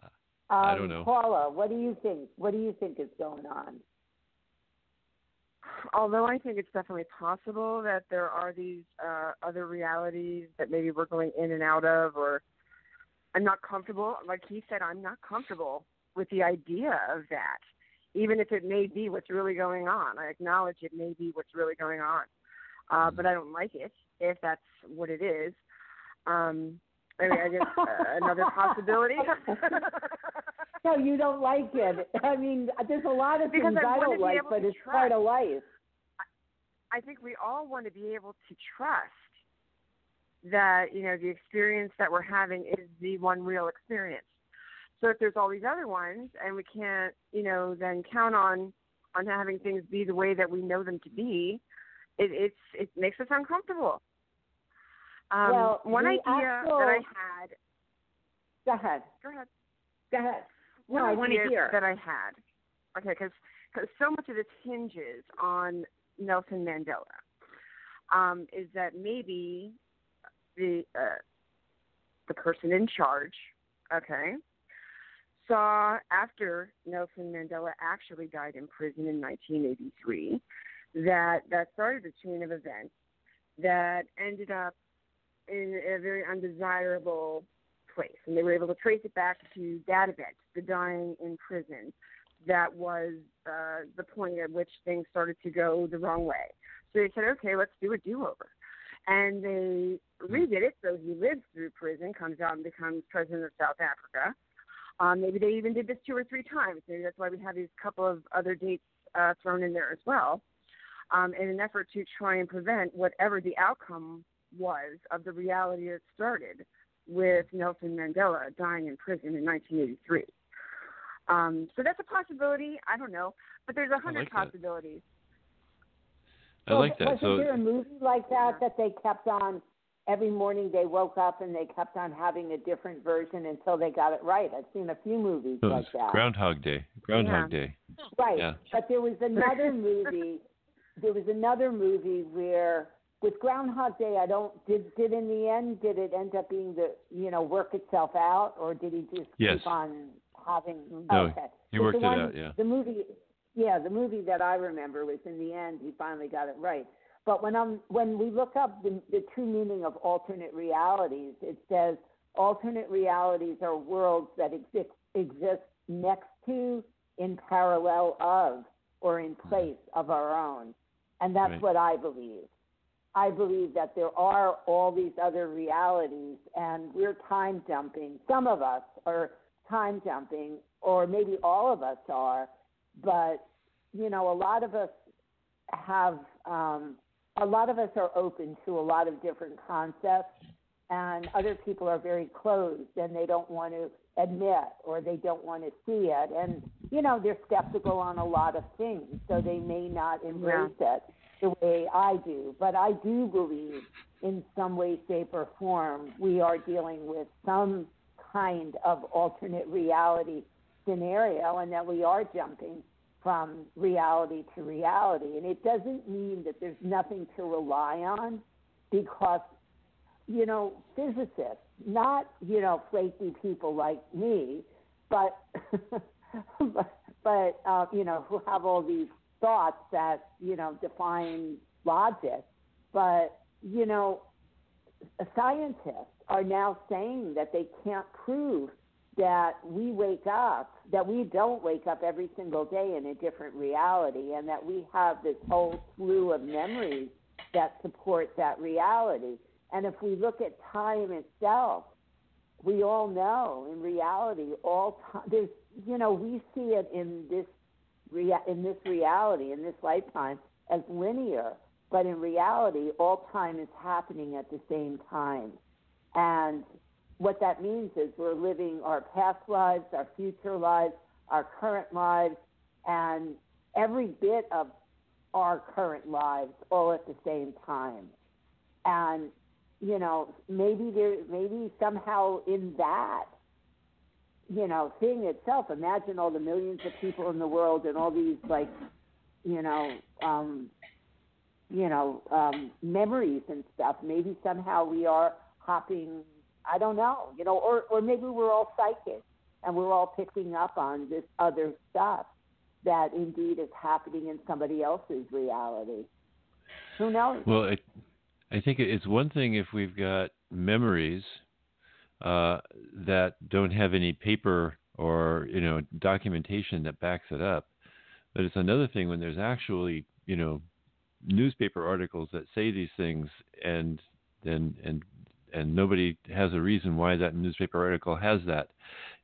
S5: Um,
S4: I don't know.
S5: Paula, what do you think? What do you think is going on?
S3: although I think it's definitely possible that there are these uh, other realities that maybe we're going in and out of, or I'm not comfortable. Like he said, I'm not comfortable with the idea of that, even if it may be what's really going on. I acknowledge it may be what's really going on, uh, but I don't like it if that's what it is. Um, I mean, I guess uh, another possibility.
S5: no, you don't like it. I mean, there's a lot of
S3: because
S5: things
S3: I,
S5: I don't like, but it's
S3: trust.
S5: part of life.
S3: I think we all want to be able to trust that you know the experience that we're having is the one real experience. So if there's all these other ones, and we can't, you know, then count on on having things be the way that we know them to be, it it's it makes us uncomfortable. Um,
S5: well,
S3: one idea
S5: actual...
S3: that I had.
S5: Go ahead.
S3: Go ahead.
S5: Go ahead.
S3: One
S5: no, I want to hear
S3: that I had. Okay, because so much of this hinges on Nelson Mandela. Um, is that maybe the uh, the person in charge, okay, saw after Nelson Mandela actually died in prison in 1983 that that started a chain of events that ended up in a very undesirable place. And they were able to trace it back to that event, the dying in prison. That was uh, the point at which things started to go the wrong way. So they said, okay, let's do a do over. And they redid it so he lives through prison, comes out and becomes president of South Africa. Um, maybe they even did this two or three times. Maybe that's why we have these couple of other dates uh, thrown in there as well, um, in an effort to try and prevent whatever the outcome was of the reality that started with Nelson Mandela dying in prison in 1983. Um, so that's a possibility. I don't know, but there's a hundred
S4: like
S3: possibilities.
S4: I like that.
S5: Wasn't
S4: so
S5: there a movie like that that they kept on? Every morning they woke up and they kept on having a different version until they got it right. I've seen a few movies
S4: so
S5: like that.
S4: Groundhog Day. Groundhog
S3: Yeah.
S4: Day.
S5: Right.
S4: Yeah.
S5: But there was another movie. There was another movie where with Groundhog Day, I don't did did in the end did it end up being the you know work itself out or did he just
S4: Yes.
S5: keep on having?
S4: No,
S5: okay.
S4: he worked it
S5: one,
S4: out, yeah.
S5: The movie, yeah, the movie that I remember was in the end he finally got it right. But when I'm when we look up the the true meaning of alternate realities, it says alternate realities are worlds that exist exist next to, in parallel of, or in mm-hmm. place of our own. And that's
S4: Right.
S5: what I believe. I believe that there are all these other realities and we're time jumping. Some of us are time jumping, or maybe all of us are, but you know, a lot of us have um, a lot of us are open to a lot of different concepts and other people are very closed and they don't want to admit or they don't want to see it and you know they're skeptical on a lot of things so they may not embrace it the way I do. But I do believe in some way shape or form we are dealing with some kind of alternate reality scenario and that we are jumping from reality to reality. And it doesn't mean that there's nothing to rely on because you know, physicists, not, you know, flaky people like me, but, but, uh, you know, who have all these thoughts that, you know, define logic. But, you know, scientists are now saying that they can't prove that we wake up, that we don't wake up every single day in a different reality, and that we have this whole slew of memories that support that reality. And if we look at time itself, we all know in reality, all time, there's, you know, we see it in this rea- in this reality, in this lifetime, as linear, but in reality, all time is happening at the same time. And what that means is we're living our past lives, our future lives, our current lives, and every bit of our current lives all at the same time. And you know, maybe there, maybe somehow in that, you know, thing itself. Imagine all the millions of people in the world and all these like, you know, um, you know, um, memories and stuff. Maybe somehow we are hopping I don't know, you know, or or maybe we're all psychic and we're all picking up on this other stuff that indeed is happening in somebody else's reality. Who knows?
S4: Well, I, I think it's one thing if we've got memories uh, that don't have any paper or you know documentation that backs it up, but it's another thing when there's actually you know newspaper articles that say these things and and and and nobody has a reason why that newspaper article has that.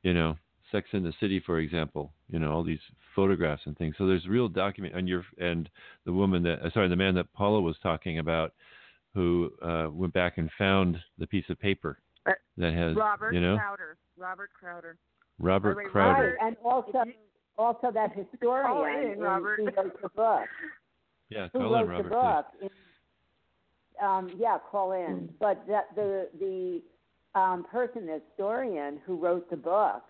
S4: You know, Sex in the City, for example. You know, all these photographs and things. So there's real document. And your and the woman that uh, sorry, the man that Paula was talking about, who uh, went back and found the piece of paper uh, that has
S3: Robert
S4: you know
S3: Crowder. Robert Crowder.
S4: Robert
S3: Wait,
S4: Crowder.
S5: Right, and also also that historian
S3: in, Robert.
S5: who wrote the book.
S4: Yeah,
S5: who
S4: call
S5: wrote
S4: in, Robert.
S5: the book in um, yeah, call in. But that the the um, person, the historian who wrote the book,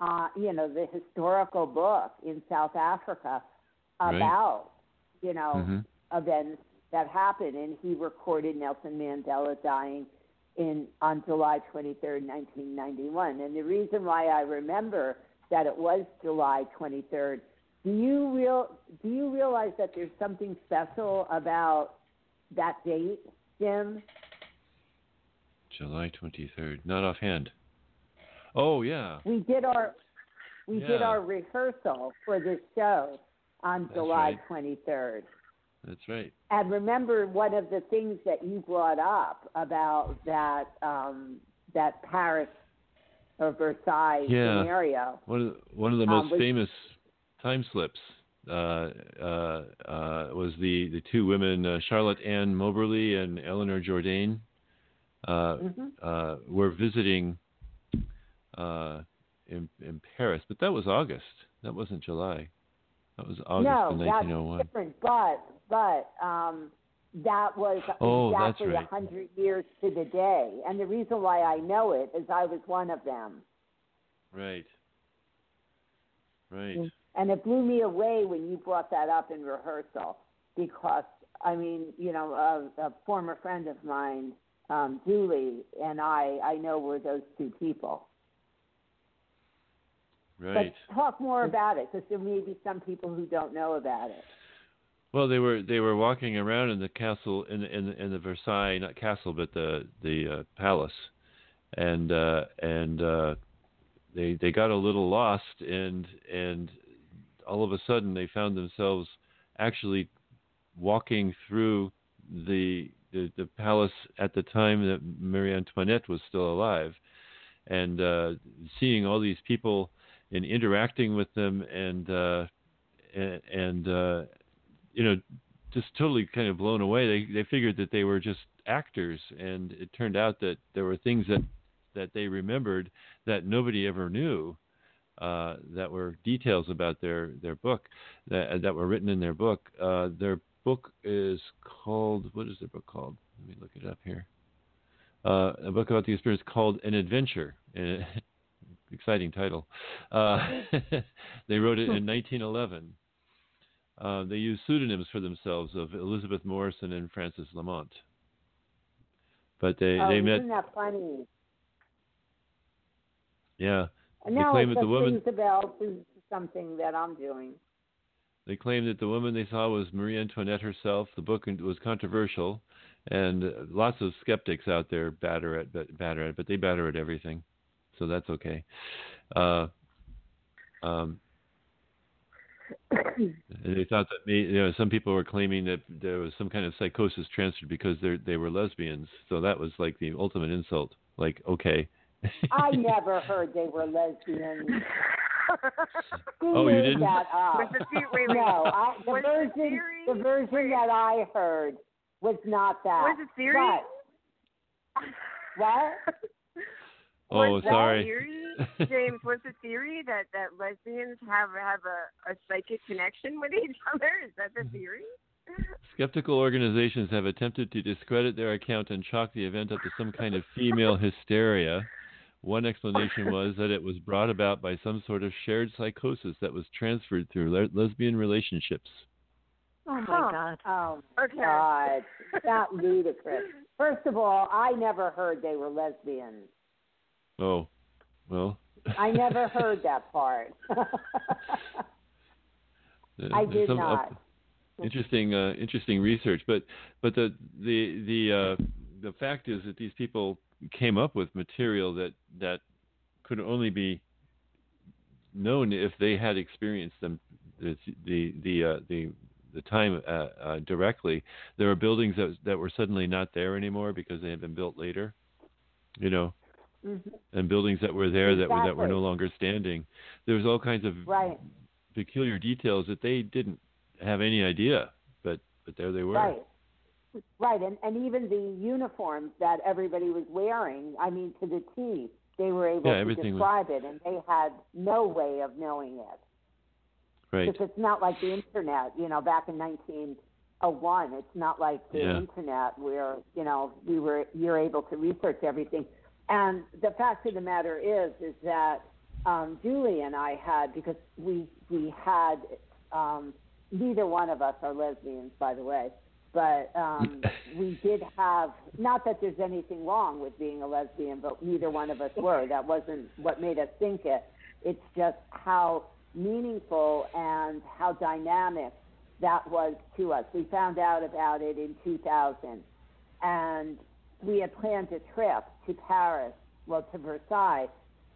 S5: uh, you know, the historical book in South Africa
S4: Right.
S5: about you know
S4: Mhm.
S5: events that happened, and he recorded Nelson Mandela dying in on July 23rd, 1991. And the reason why I remember that it was July 23rd. Do you real do you realize that there's something special about that date, Jim?
S4: July 23rd. Not offhand. Oh yeah.
S5: We did our we did our rehearsal for this show on
S4: That's
S5: July
S4: right.
S5: 23rd.
S4: That's right.
S5: And remember one of the things that you brought up about that um, that Paris or Versailles
S4: Yeah.
S5: scenario.
S4: One of the, one of the
S5: Um,
S4: most famous time slips uh, uh, uh, was the, the two women, uh, Charlotte Anne Moberly and Eleanor Jourdain, uh,
S5: Mhm.
S4: uh, were visiting uh, in, in Paris. But that was August. That wasn't July. That was August
S5: no,
S4: of
S5: that's
S4: 1901.
S5: different. But but um, that was
S4: Oh,
S5: exactly a
S4: right.
S5: hundred years to the day. And the reason why I know it is I was one of them.
S4: Right. Right.
S5: And it blew me away when you brought that up in rehearsal because, I mean, you know, a, a former friend of mine, um, Julie, and I, I know were those two people.
S4: Right.
S5: But talk more about it because there may be some people who don't know about it.
S4: Well, they were they were walking around in the castle in the, in in the Versailles not castle but the the uh, palace, and uh, and uh, they they got a little lost and and all of a sudden they found themselves actually walking through the the, the palace at the time that Marie Antoinette was still alive, and uh, seeing all these people and interacting with them and uh, and, and uh, you know, just totally kind of blown away. They they figured that they were just actors, and it turned out that there were things that that they remembered that nobody ever knew. Uh, that were details about their their book that that were written in their book. Uh, their book is called what is their book called? Let me look it up here. Uh, a book about the experience called An Adventure. Exciting title. Uh, they wrote it in 1911. Uh, they used pseudonyms for themselves of Elizabeth Morison and Frances Lamont. But they
S5: oh,
S4: they
S5: isn't
S4: met.
S5: that funny?
S4: Yeah,
S5: And
S4: They
S5: now
S4: claim that the woman-
S5: rings a bell to something that I'm doing.
S4: they claimed that the woman they saw was Marie Antoinette herself. The book was controversial, and lots of skeptics out there batter at batter at, but they batter at everything. So that's okay. Uh, um, they thought that me, you know, some people were claiming that there was some kind of psychosis transferred because they they were lesbians. So that was like the ultimate insult. Like, okay.
S5: I never heard they were lesbians.
S4: oh, you didn't?
S5: That up?
S3: Was the theory, wait, wait,
S5: no, I, the version
S3: the, theory,
S5: the version that I heard was not that.
S3: was the theory?
S5: But, what?
S4: Oh,
S3: was the
S4: sorry.
S3: theory, James, was the theory that that lesbians have have a, a psychic connection with each other? Is that the mm-hmm. theory?
S4: Skeptical organizations have attempted to discredit their account and chalk the event up to some kind of female hysteria. One explanation was that it was brought about by some sort of shared psychosis that was transferred through le- lesbian relationships.
S6: Oh my God.
S5: Oh
S3: Okay.
S5: God, that ludicrous. First of all, I never heard they were lesbians.
S4: Oh, well.
S5: I never heard that part. I did
S4: some
S5: not.
S4: up- interesting, uh, interesting research, but but the the the uh, the fact is that these people came up with material that that could only be known if they had experienced them the the the uh, the the time uh, uh, directly. There are buildings that that were suddenly not there anymore because they had been built later. You know,
S5: Mhm.
S4: and buildings that were there that were that were no longer standing. There was all kinds of
S5: Right.
S4: peculiar details that they didn't have any idea, but but there they were.
S5: Right. Right, and and even the uniforms that everybody was wearing, I mean, to the T, they were able
S4: Yeah,
S5: to
S4: everything was-
S5: describe it, and they had no way of knowing it.
S4: Right.
S5: Because it's not like the internet, you know, back in 1901. It's not like the
S4: Yeah.
S5: internet where you know we were you're able to research everything. And the fact of the matter is, is that um, Julie and I had because we we had um, neither one of us are lesbians, by the way, but um, we did have not that there's anything wrong with being a lesbian, but neither one of us were. That wasn't what made us think it. It's just how meaningful and how dynamic that was to us. We found out about it in 2000, and we had planned a trip to Paris, well, to Versailles.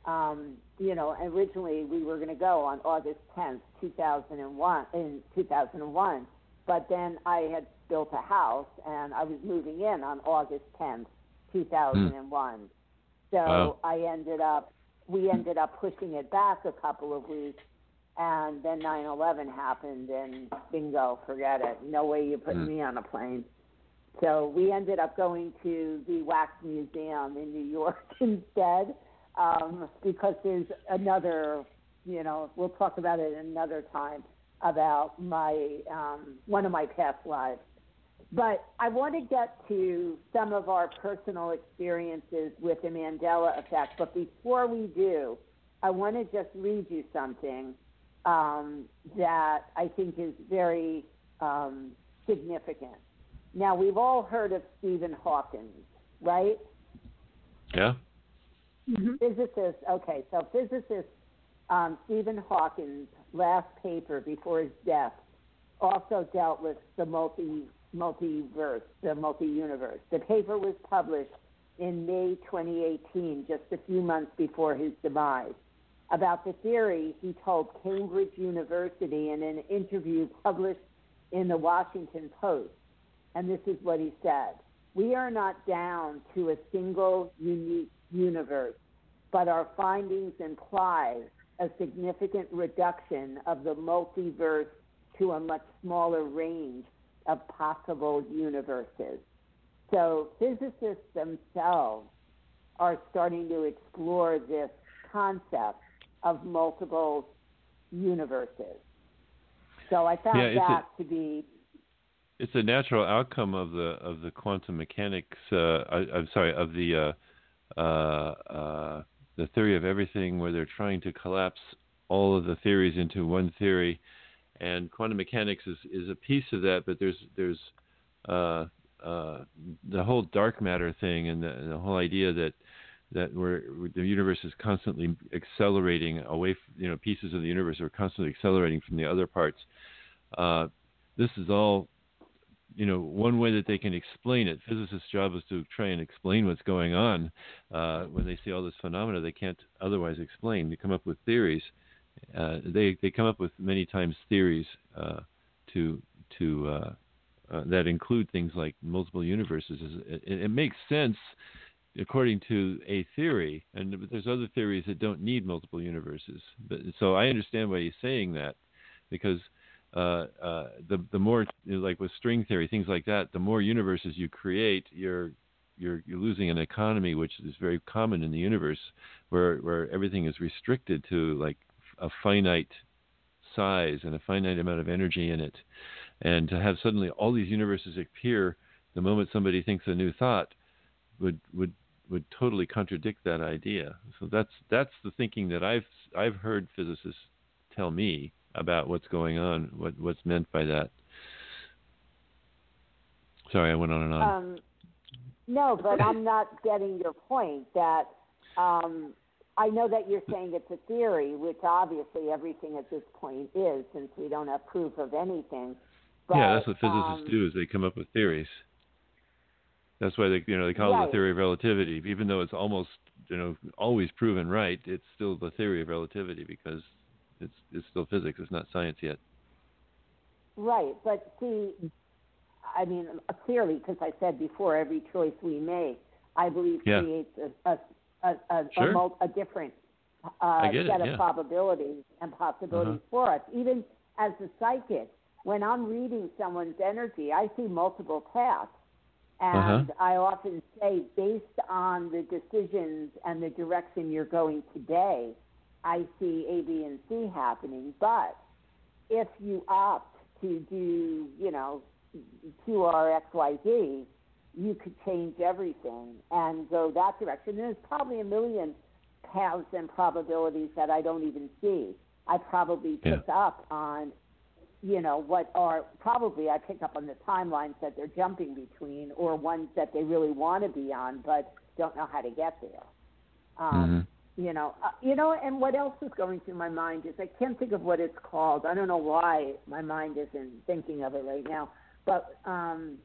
S5: Um, you know, originally we were going to go on August 10th, 2001, in 2001, but then I had built a house and I was moving in on August 10th, 2001. So
S4: Wow.
S5: I ended up, we ended up pushing it back a couple of weeks and then 9/11 happened, and bingo, forget it. No way you put
S4: Hmm.
S5: me on a plane. So we ended up going to the Wax Museum in New York instead, um, because there's another, you know, we'll talk about it another time about my um, one of my past lives. But I want to get to some of our personal experiences with the Mandela effect. But before we do, I want to just read you something um, that I think is very um, significant. Now, we've all heard of Stephen Hawking, right?
S4: Yeah.
S5: Physicist, okay, so physicist um, Stephen Hawking's last paper before his death also dealt with the multi multiverse, the multi-universe. The paper was published in May 2018, just a few months before his demise. About the theory, he told Cambridge University in an interview published in the Washington Post, and this is what he said. We are not down to a single unique universe, but our findings imply a significant reduction of the multiverse to a much smaller range of possible universes. So physicists themselves are starting to explore this concept of multiple universes. So I found
S4: Yeah, it's a-
S5: that to be
S4: It's a natural outcome of the of the quantum mechanics. Uh, I, I'm sorry, of the uh, uh, uh, the theory of everything, where they're trying to collapse all of the theories into one theory, and quantum mechanics is, is a piece of that. But there's there's uh, uh, the whole dark matter thing, and the, the whole idea that that we're, the universe is constantly accelerating away. From, you know, pieces of the universe are constantly accelerating from the other parts. This is all you know, one way that they can explain it. Physicists' job is to try and explain what's going on. Uh, when they see all this phenomena, they can't otherwise explain. They come up with theories. Uh, they they come up with many times theories uh, to to uh, uh, that include things like multiple universes. It, it, makes sense according to a theory, and there's other theories that don't need multiple universes. But, so I understand why he's saying that, because uh, uh, the the more like with string theory, things like that, the more universes you create, you're you're you're losing an economy, which is very common in the universe, where where everything is restricted to like a finite size and a finite amount of energy in it, and to have suddenly all these universes appear the moment somebody thinks a new thought would would would totally contradict that idea. So that's that's the thinking that I've I've heard physicists tell me about what's going on, what what's meant by that. Sorry, I went on and on.
S5: Um, no, but I'm not getting your point. That um, I know that you're saying it's a theory, which obviously everything at this point is, since we don't have proof of anything. But,
S4: yeah, that's what physicists
S5: um,
S4: do is they come up with theories. That's why they you know they call
S5: right.
S4: it the theory of relativity, even though it's almost you know always proven right. It's still the theory of relativity because it's it's still physics. It's not science yet.
S5: Right, but see, I mean, clearly, because I said before, every choice we make, I believe,
S4: yeah.
S5: creates a a a, a,
S4: sure.
S5: a, mul- a different uh, set
S4: it,
S5: of
S4: yeah.
S5: probabilities and possibilities
S4: Uh-huh.
S5: for us. Even as a psychic, when I'm reading someone's energy, I see multiple paths. And
S4: Uh-huh.
S5: I often say, based on the decisions and the direction you're going today, I see A, B, and C happening. But if you opt to do, you know, Q, R, X, Y, Z, you could change everything and go that direction. And there's probably a million paths and probabilities that I don't even see. I probably
S4: Yeah.
S5: pick up on, you know, what are probably I pick up on the timelines that they're jumping between or ones that they really want to be on but don't know how to get there. Um, you know, uh, you know, and what else is going through my mind is I can't think of what it's called. I don't know why my mind isn't thinking of it right now. But um,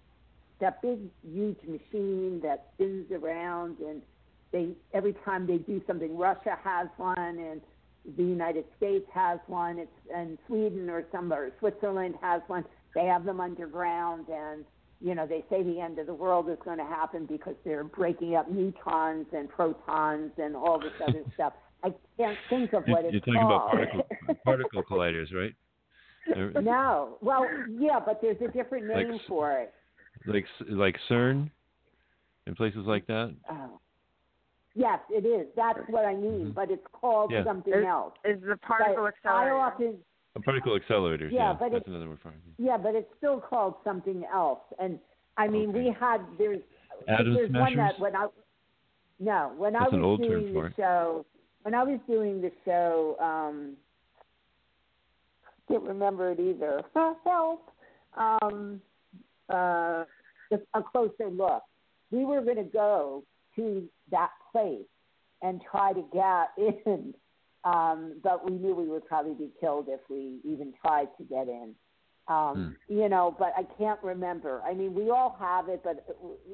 S5: that big, huge machine that spins around, and they every time they do something, Russia has one, and the United States has one. It's and Sweden or some or Switzerland has one. They have them underground, and you know, they say the end of the world is going to happen because they're breaking up neutrons and protons and all this other stuff. I can't think of what
S4: You're
S5: it's
S4: talking
S5: called.
S4: about particle, particle colliders, right?
S5: No, well, yeah, but there's a different name
S4: s-
S5: for it.
S4: Like like CERN, and places like that.
S5: Oh. Yes, it is. That's what I mean,
S4: Mhm.
S5: but it's called
S4: Yeah.
S5: something
S3: Is-
S5: else.
S3: Is the particle
S5: But
S3: accelerator?
S5: I often,
S4: particle accelerators.
S5: Yeah,
S4: Yeah,
S5: but
S4: that's
S5: it-
S4: another word for it.
S5: yeah, but it's still called something else. And I mean,
S4: Okay.
S5: we had there's
S4: Atom
S5: there's one that
S4: smashers?
S5: when I no when
S4: That's
S5: I was doing the show when I was doing the show um can't remember it either. Help. Um uh a closer look. We were going to go to that place and try to get in, um, but we knew we would probably be killed if we even tried to get in. Um, You know, but I can't remember. I mean, we all have it, but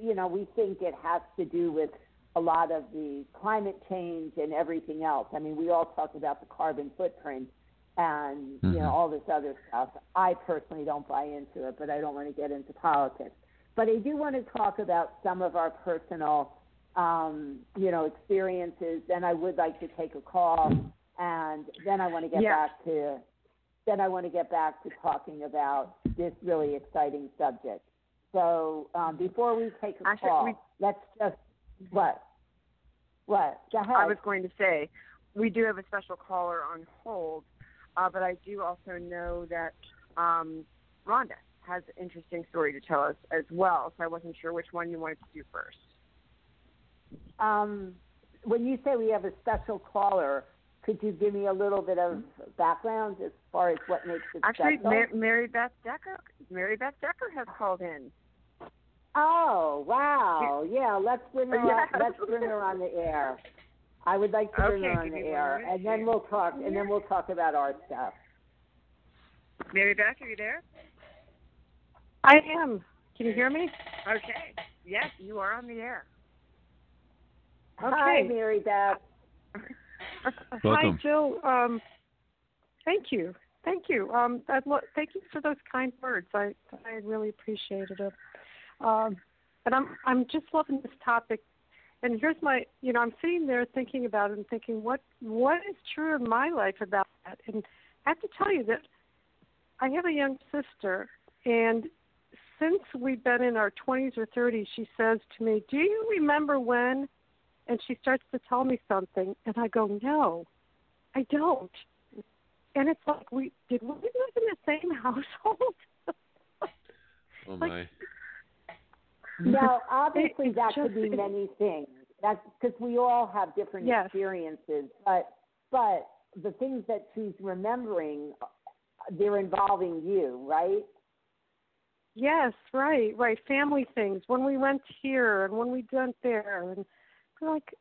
S5: you know, we think it has to do with a lot of the climate change and everything else. I mean, we all talk about the carbon footprint and you
S4: Mhm.
S5: know all this other stuff. I personally don't buy into it, but I don't want to get into politics. But I do want to talk about some of our personal, um, you know, experiences. Then I would like to take a call, and then I want to get
S3: Yeah.
S5: back to, then I want to get back to talking about this really exciting subject. So um, before we take a
S3: Actually,
S5: call,
S3: we-
S5: let's just what, what?
S3: I was going to say, we do have a special caller on hold, uh, but I do also know that um, Rhonda has an interesting story to tell us as well. So I wasn't sure which one you wanted to do first.
S5: Um, when you say we have a special caller, could you give me a little bit of background as far as what makes it
S3: Actually,
S5: special?
S3: Mar- Mary Beth Decker, Mary Beth Decker has called in.
S5: oh, wow! Yeah, let's bring her.
S3: Yes.
S5: On, let's bring her on the air. I would like to bring
S3: Okay,
S5: her on the air,
S3: minute
S5: and then we'll talk. And then we'll talk about our stuff.
S3: Mary Beth, are you there?
S7: I am. Can you hear me?
S3: Okay. Yes, you are on the air.
S7: Okay.
S5: Hi, Mary Beth.
S4: Welcome.
S7: Hi, Jill. Um, thank you. Thank you. Um, I'd lo- thank you for those kind words. I I really appreciated it. Um, and I'm I'm just loving this topic. And here's my, you know, I'm sitting there thinking about it and thinking, what what is true in my life about that? And I have to tell you that I have a young sister, and since we've been in our 20s or 30s, she says to me, "Do you remember when?" And she starts to tell me something, and I go, "No, I don't." And it's like, we did we live in the same household?
S4: Oh
S7: Like-
S4: my.
S5: Now, obviously,
S7: It's
S5: that could
S7: just-
S5: be many things. That's because we all have different
S7: Yes.
S5: experiences. But but the things that she's remembering, they're involving you, right?
S7: Yes, right, right. Family things. When we went here and when we went there, and we're like,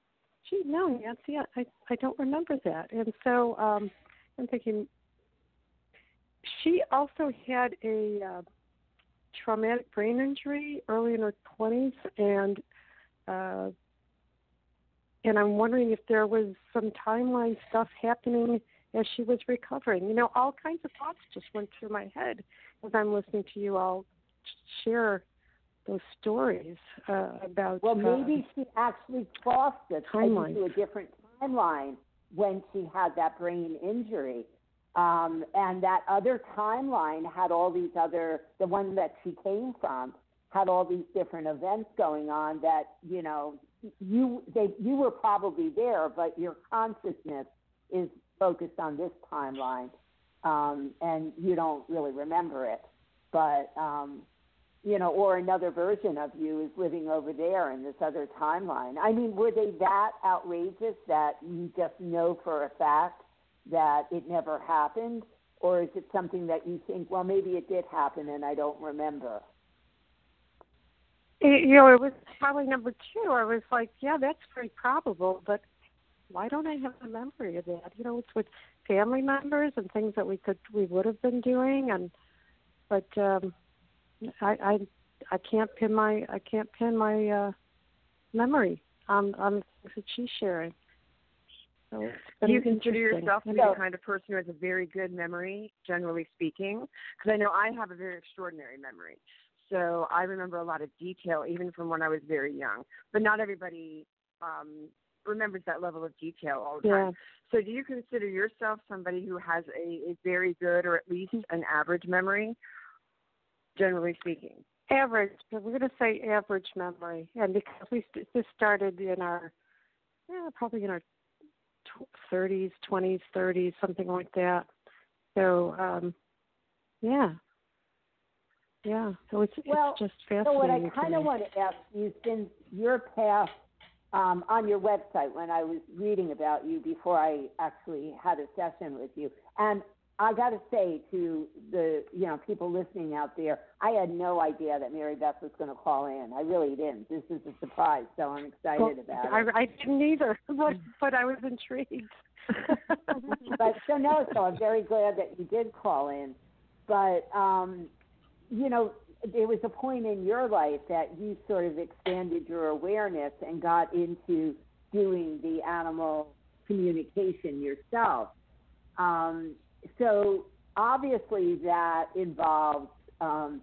S7: gee, no, Nancy, I I don't remember that. And so um, I'm thinking, she also had a uh, traumatic brain injury early in her 20s, and uh, and I'm wondering if there was some timeline stuff happening as she was recovering. You know, all kinds of thoughts just went through my head as I'm listening to you all share those stories uh, about.
S5: Well,
S7: uh,
S5: maybe she actually crossed it
S7: Timeline.
S5: into a different timeline when she had that brain injury. Um, and that other timeline had all these other, the one that she came from, had all these different events going on that, you know, you they you were probably there, but your consciousness is focused on this timeline, um, and you don't really remember it. But um, you know, or another version of you is living over there in this other timeline. I mean, were they that outrageous that you just know for a fact that it never happened? Or is it something that you think, well, maybe it did happen and I don't remember?
S7: you know, it was probably number two. I was like, yeah, that's very probable, but why don't I have a memory of that? You know, it's with family members and things that we could we would have been doing, and but um, I I I can't pin my I can't pin my uh, memory on on the things that she's sharing. So
S3: Do you consider yourself to be
S5: So-
S3: the kind of person who has a very good memory, generally speaking? Because I know I have a very extraordinary memory. So I remember a lot of detail, even from when I was very young. But not everybody um, remembers that level of detail all the
S7: Yeah.
S3: time. So do you consider yourself somebody who has a, a very good or at least an average memory, generally speaking?
S7: average. We're going to say average memory, and because we st- this started in our, yeah, probably in our tw- 30s, 20s, 30s, something like that. So, um, yeah, yeah. So it's
S5: Well,
S7: it's just
S5: So what I kind of want to ask you, since your path um, on your website, when I was reading about you before I actually had a session with you, and I got to say to the you know people listening out there, I had no idea that Mary Beth was going to call in. I really didn't. This is a surprise, so I'm excited
S7: Well,
S5: about
S7: I,
S5: it.
S7: I didn't either, but but I was intrigued.
S5: but so no, so I'm very glad that you did call in. But um, you know, there was a point in your life that you sort of expanded your awareness and got into doing the animal communication yourself. Um, so obviously that involves, um,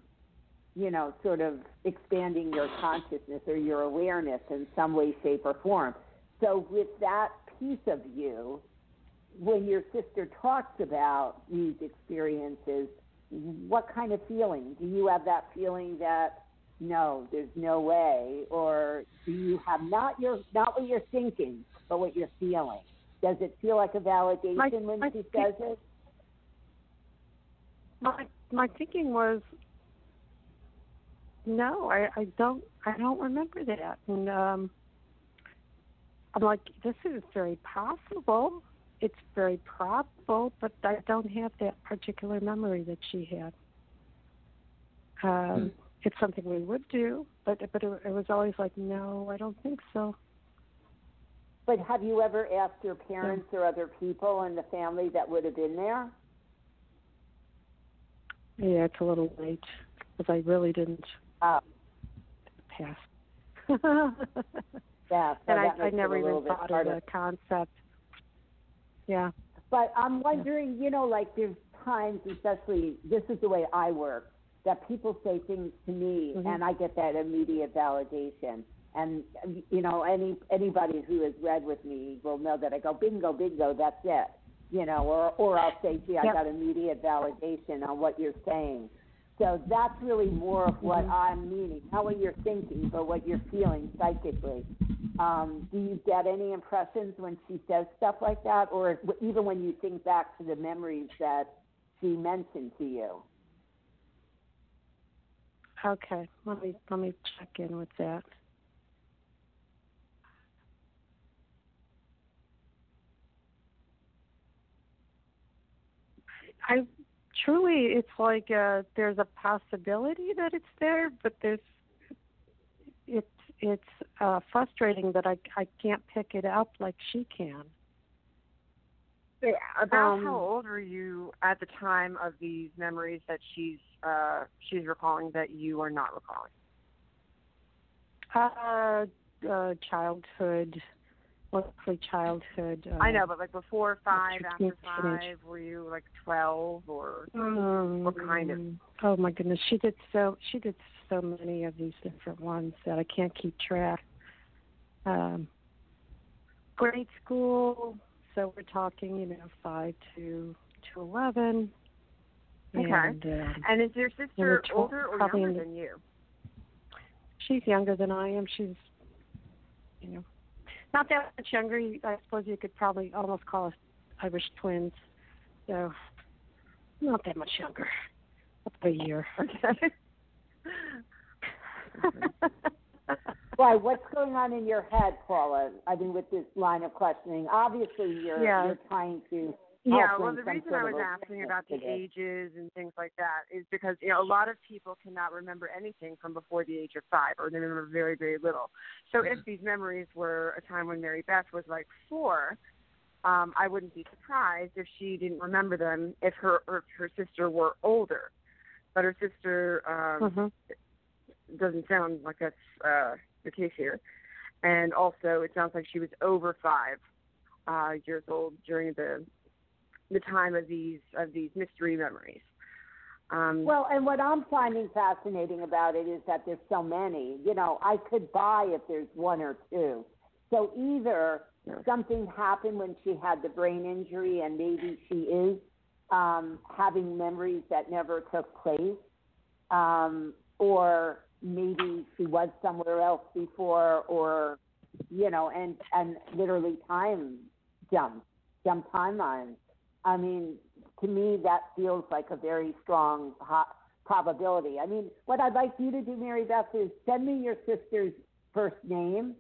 S5: you know, sort of expanding your consciousness or your awareness in some way, shape, or form. So with that piece of you, when your sister talks about these experiences, what kind of feeling? Do you have that feeling that no, there's no way, or do you have not your not what you're thinking, but what you're feeling? Does it feel like a validation when she says it?
S7: My my thinking was no i i don't i don't remember that. And um i'm like this is very possible. It's very probable but i don't have that particular memory that she had. Um it's something we would do but but it, it was always like no i don't think so.
S5: But have you ever asked your parents or other people in the family that would have been there?
S7: Yeah it's a little late because i really didn't
S5: Oh.
S7: Pass.
S5: yeah, so
S7: and I, I never even thought of the concept. Yeah.
S5: But I'm wondering, you know, like there's times, especially this is the way I work, that people say things to me,
S7: Mhm.
S5: and I get that immediate validation. And you know, any anybody who has read with me will know that I go bingo, bingo, that's it. You know, or or I'll say, gee, I
S7: Yep.
S5: got immediate validation on what you're saying. So that's really more of what
S7: Mhm.
S5: I'm meaning, not what you're thinking, but what you're feeling psychically. Um, do you get any impressions when she says stuff like that, or even when you think back to the memories that she mentioned to you?
S7: Okay. Let me let me check in with that. I truly, it's like uh, there's a possibility that it's there, but there's it's it's uh, frustrating that I I can't pick it up like she can.
S3: So about
S7: Um,
S3: how old were you at the time of these memories that she's uh, she's recalling that you are not recalling?
S7: Uh, uh childhood, mostly childhood. Uh,
S3: I know, but like before five, after
S7: teenage-
S3: five, were you like twelve or?
S7: Um,
S3: What kind of-
S7: Oh my goodness, she did so. She did so many of these different ones that I can't keep track. Um, grade school, so we're talking, you know, five to to eleven.
S3: Okay.
S7: And, um,
S3: And is your sister
S7: tw-
S3: older or younger than you?
S7: she's younger than I am. She's, you know, not that much younger. I suppose you could probably almost call us Irish twins. So, not that much younger. About a year.
S3: Okay.
S5: Why? What's going on in your head, Paula? I mean, with this line of questioning, obviously you're you're trying to.
S3: Yeah, well, the reason I was asking about the ages and things like that is because you know a lot of people cannot remember anything from before the age of five, or they remember very, very little. So if these memories were a time when Mary Beth was like four, um, I wouldn't be surprised if she didn't remember them if her or if her sister were older. But her sister um,
S7: Mhm.
S3: doesn't sound like that's uh, the case here. And also, it sounds like she was over five uh, years old during the the time of these of these mystery memories. Um,
S5: Well, and what I'm finding fascinating about it is that there's so many. You know, I could buy if there's one or two. So either
S3: Yeah.
S5: something happened when she had the brain injury, and maybe she is um, having memories that never took place, um, or maybe she was somewhere else before, or you know, and and literally time jump, jump timelines. I mean, to me, that feels like a very strong probability. I mean, what I'd like you to do, Mary Beth, is send me your sister's first name,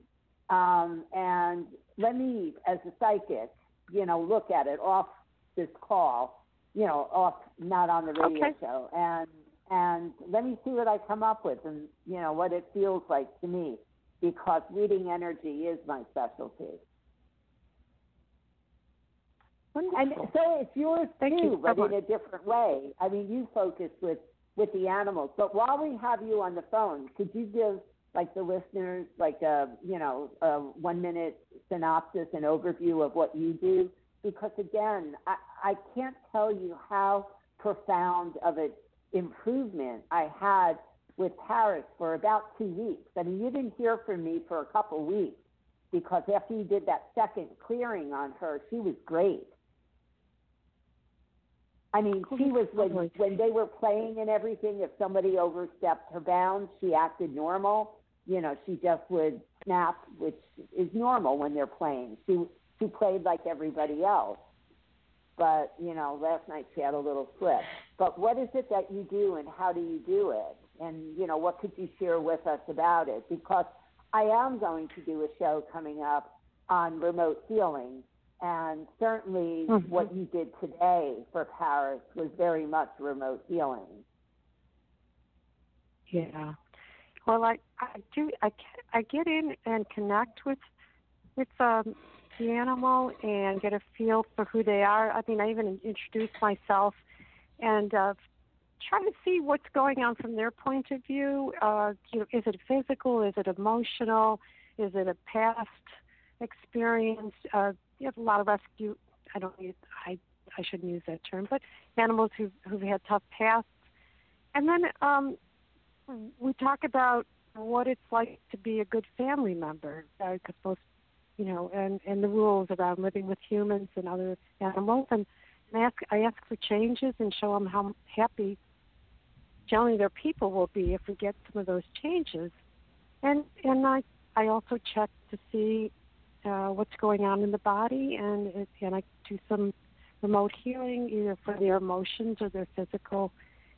S5: um, and let me, as a psychic, you know, look at it off this call, you know, off not on the radio
S7: Okay.
S5: show, and and let me see what I come up with, and you know what it feels like to me, because reading energy is my specialty. And so it's yours
S7: Thank
S5: too,
S7: you
S5: but
S7: much.
S5: in a different way. I mean, you focus with with the animals, but while we have you on the phone, could you give like the listeners like a you know a one minute synopsis and overview of what you do? Because again, I, I can't tell you how profound of an improvement I had with Paris for about two weeks. I mean, you didn't hear from me for a couple weeks because after you did that second clearing on her, she was great. I mean, she was when when they were playing and everything. If somebody overstepped her bounds, she acted normal. You know, she just would snap, which is normal when they're playing. She she played like everybody else. But you know, last night she had a little slip. But what is it that you do, and how do you do it? And you know, what could you share with us about it? Because I am going to do a show coming up on remote healing, and certainly
S7: Mhm.
S5: what you did today for Paris was very much remote healing.
S7: Yeah. Well, I I do I I get in and connect with with um, the animal and get a feel for who they are. I mean, I even introduce myself and uh, try to see what's going on from their point of view. Uh, you know, is it physical? Is it emotional? Is it a past experience? Uh, you have a lot of rescue. I don't use I I shouldn't use that term, but animals who've who've had tough pasts. And then um, we talk about what it's like to be a good family member, because uh, most, you know, and and the rules around living with humans and other animals, and, and ask I ask for changes and show them how happy generally their people will be if we get some of those changes, and and I I also check to see uh, what's going on in the body, and it, and I do some remote healing either for their emotions or their physical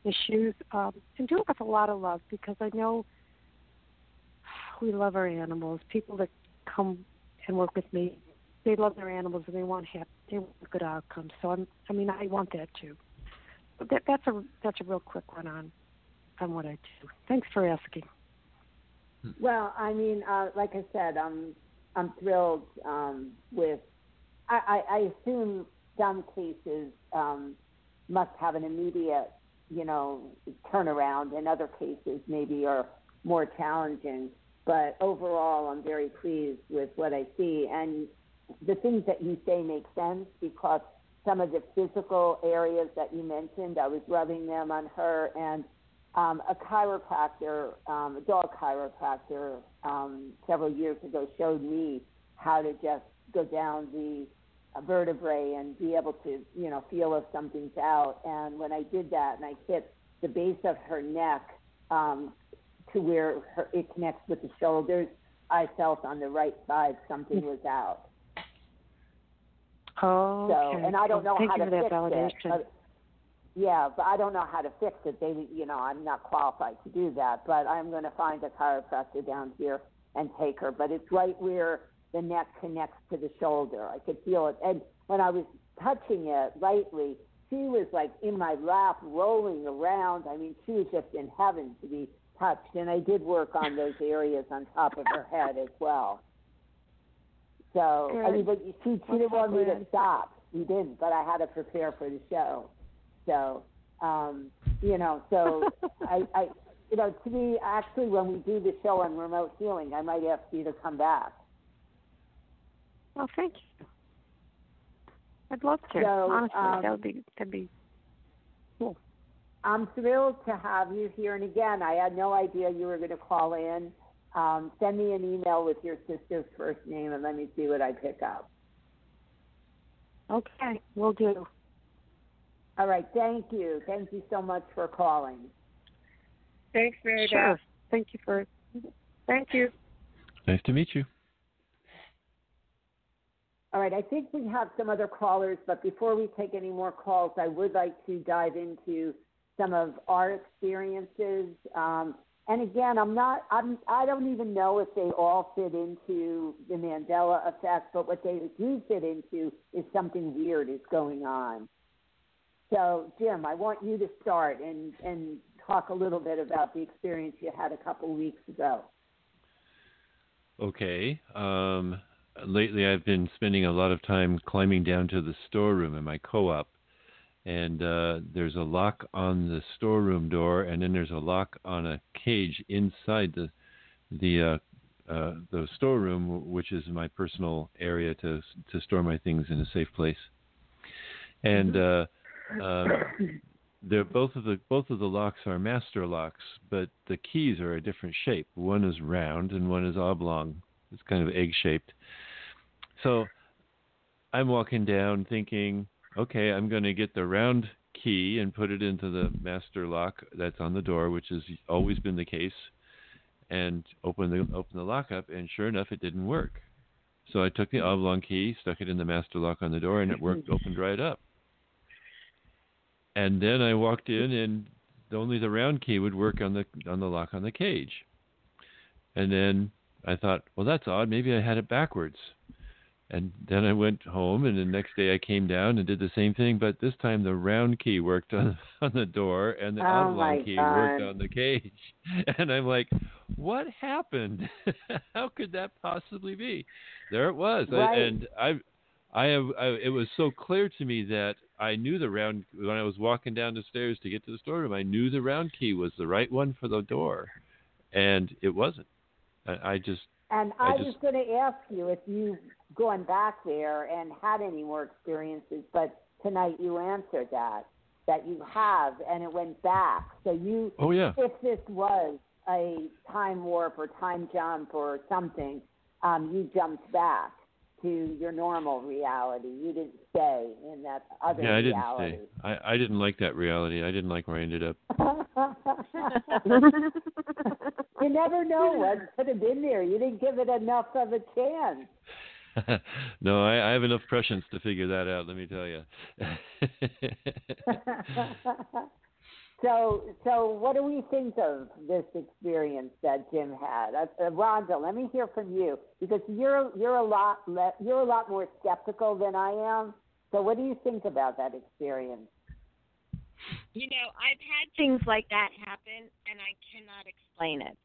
S7: issues, um, and do it with a lot of love because I know we love our animals. People that come and work with me, they love their animals and they want happy, they want good outcomes. So I'm, I mean, I want that too. But that, that's a that's a real quick one on on what I do. Thanks for asking.
S5: Well, I mean, uh, like I said, I'm I'm thrilled um, with. I, I, I assume some cases um, must have an immediate, you know, turnaround, and other cases maybe are more challenging. But overall, I'm very pleased with what I see. And the things that you say make sense because some of the physical areas that you mentioned, I was rubbing them on her, and um, a chiropractor, um, a dog chiropractor, um, several years ago showed me how to just go down the vertebrae and be able to, you know, feel if something's out. And when I did that, and I hit the base of her neck, um, to where her, it connects with the shoulders, I felt on the right side something was out.
S7: Oh,
S5: so, and I don't know
S7: Thank
S5: how
S7: you
S5: to
S7: for that
S5: fix
S7: validation.
S5: it. Yeah, but I don't know how to fix it. They, you know, I'm not qualified to do that. But I'm going to find a chiropractor down here and take her. But it's right where the neck connects to the shoulder. I could feel it. And when I was touching it lightly, she was like in my lap, rolling around. I mean, she was just in heaven to be touched, and I did work on those areas on top of her head as well. So
S7: Good.
S5: I mean, but she, she didn't want me to stop. She didn't, but I had to prepare for the show. So, um, you know, so I, I, you know, to me, actually, when we do the show on remote healing, I might ask you to come back.
S7: Well, thank you. I'd love to.
S5: So,
S7: Honestly,
S5: um,
S7: that would be that'd be cool.
S5: I'm thrilled to have you here. And again, I had no idea you were going to call in. Um, send me an email with your sister's first name and let me see what I pick up.
S7: Okay, we'll do.
S5: All right. Thank you. Thank you so much for calling.
S3: Thanks, Mary
S7: Sure.
S3: Beth.
S7: Thank you for. Thank you.
S4: Nice to meet you.
S5: All right. I think we have some other callers, but before we take any more calls, I would like to dive into some of our experiences. Um, and again, I'm not, I'm, I don't even know if they all fit into the Mandela effect, but what they do fit into is something weird is going on. So, Jim, I want you to start and, and talk a little bit about the experience you had a couple weeks ago.
S4: Okay. Um, lately, I've been spending a lot of time climbing down to the storeroom in my co-op, and uh, there's a lock on the storeroom door, and then there's a lock on a cage inside the the uh, uh, the storeroom, which is my personal area to to store my things in a safe place. And um, they're both of the both of the locks are master locks, but the keys are a different shape. One is round and one is oblong. It's kind of egg shaped. So I'm walking down thinking, okay, I'm going to get the round key and put it into the master lock that's on the door, which has always been the case, and open the open the lock up. And sure enough, it didn't work. So I took the oblong key, stuck it in the master lock on the door, and it worked, opened right up. And then I walked in, and only the round key would work on the on the lock on the cage. And then I thought, well, that's odd. Maybe I had it backwards. And then I went home, and the next day I came down and did the same thing, but this time the round key worked on on the door, and the
S5: Oh,
S4: oblong key
S5: God.
S4: worked on the cage. And I'm like, what happened? How could that possibly be? There it was, I, and I I have. I, it was so clear to me that I knew the round when I was walking down the stairs to get to the storeroom. I knew the round key was the right one for the door, and it wasn't. I, I just.
S5: And I,
S4: I just,
S5: was going to ask you if you've gone back there and had any more experiences, but tonight you answered that that you have, and it went back. So you.
S4: Oh yeah.
S5: If this was a time warp or time jump or something, um, you jumped back to your normal reality. You didn't stay in that other
S4: yeah, I didn't
S5: reality.
S4: stay. I, I didn't like that reality. I didn't like where I ended up.
S5: you never know what could have been there. You didn't give it enough of a chance.
S4: no, I, I have enough prescience to figure that out. Let me tell you.
S5: so, so what do we think of this experience that Jim had? Uh, uh, Rhonda, let me hear from you because you're you're a lot le- you're a lot more skeptical than I am. So, what do you think about that experience?
S6: You know, I've had things like that happen, and I cannot explain it.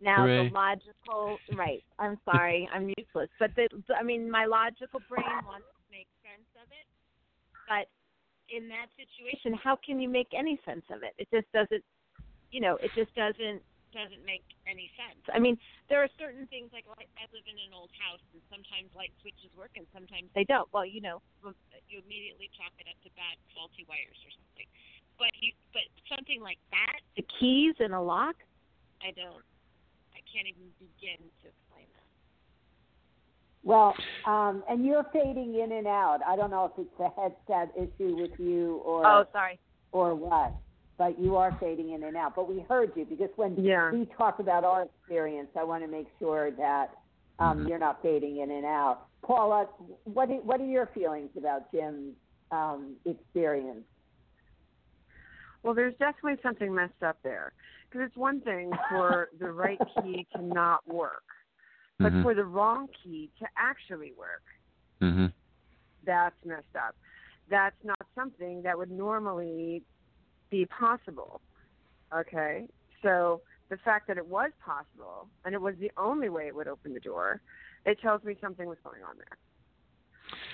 S6: Now
S4: Hooray.
S6: the logical right. I'm sorry, I'm useless. But the I mean my logical brain wants to make sense of it. But in that situation, how can you make any sense of it? It just doesn't you know, it just doesn't doesn't make any sense. I mean, there are certain things like, like I live in an old house and sometimes light switches work and sometimes they don't. Well, you know, you immediately chalk it up to bad faulty wires or something. But you but something like that, the keys in a lock, I don't I can't even begin to.
S5: Well, um, and you're fading in and out. I don't know if it's a headset issue with you or
S6: Oh, sorry.
S5: or what, but you are fading in and out. But we heard you because when
S3: Yeah.
S5: we talk about our experience, I want to make sure that um,
S4: Mhm.
S5: you're not fading in and out. Paula, what are, what are your feelings about Jim's um, experience?
S3: Well, there's definitely something messed up there. Because it's one thing for the right key to not work, but
S4: Mhm.
S3: for the wrong key to actually work,
S4: Mhm.
S3: that's messed up. That's not something that would normally be possible. Okay? So the fact that it was possible and it was the only way it would open the door, it tells me something was going on there.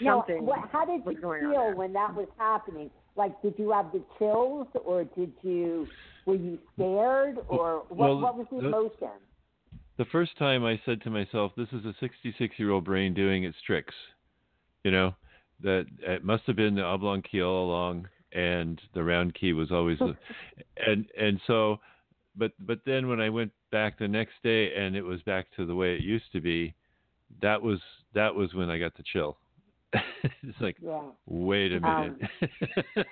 S5: No,
S3: Something
S5: what, how did
S3: was
S5: you
S3: going
S5: feel when that was happening? Like, did you have the chills, or did you were you scared, or what?
S4: Well,
S5: what was the
S4: the-
S5: emotion?
S4: The first time I said to myself, "This is a 66-year-old brain doing its tricks," you know, that it must have been the oblong key all along, and the round key was always the, and and so, but but then when I went back the next day and it was back to the way it used to be, that was that was when I got the chill. it's like,
S5: Yeah.
S4: wait a
S5: Um,
S4: minute,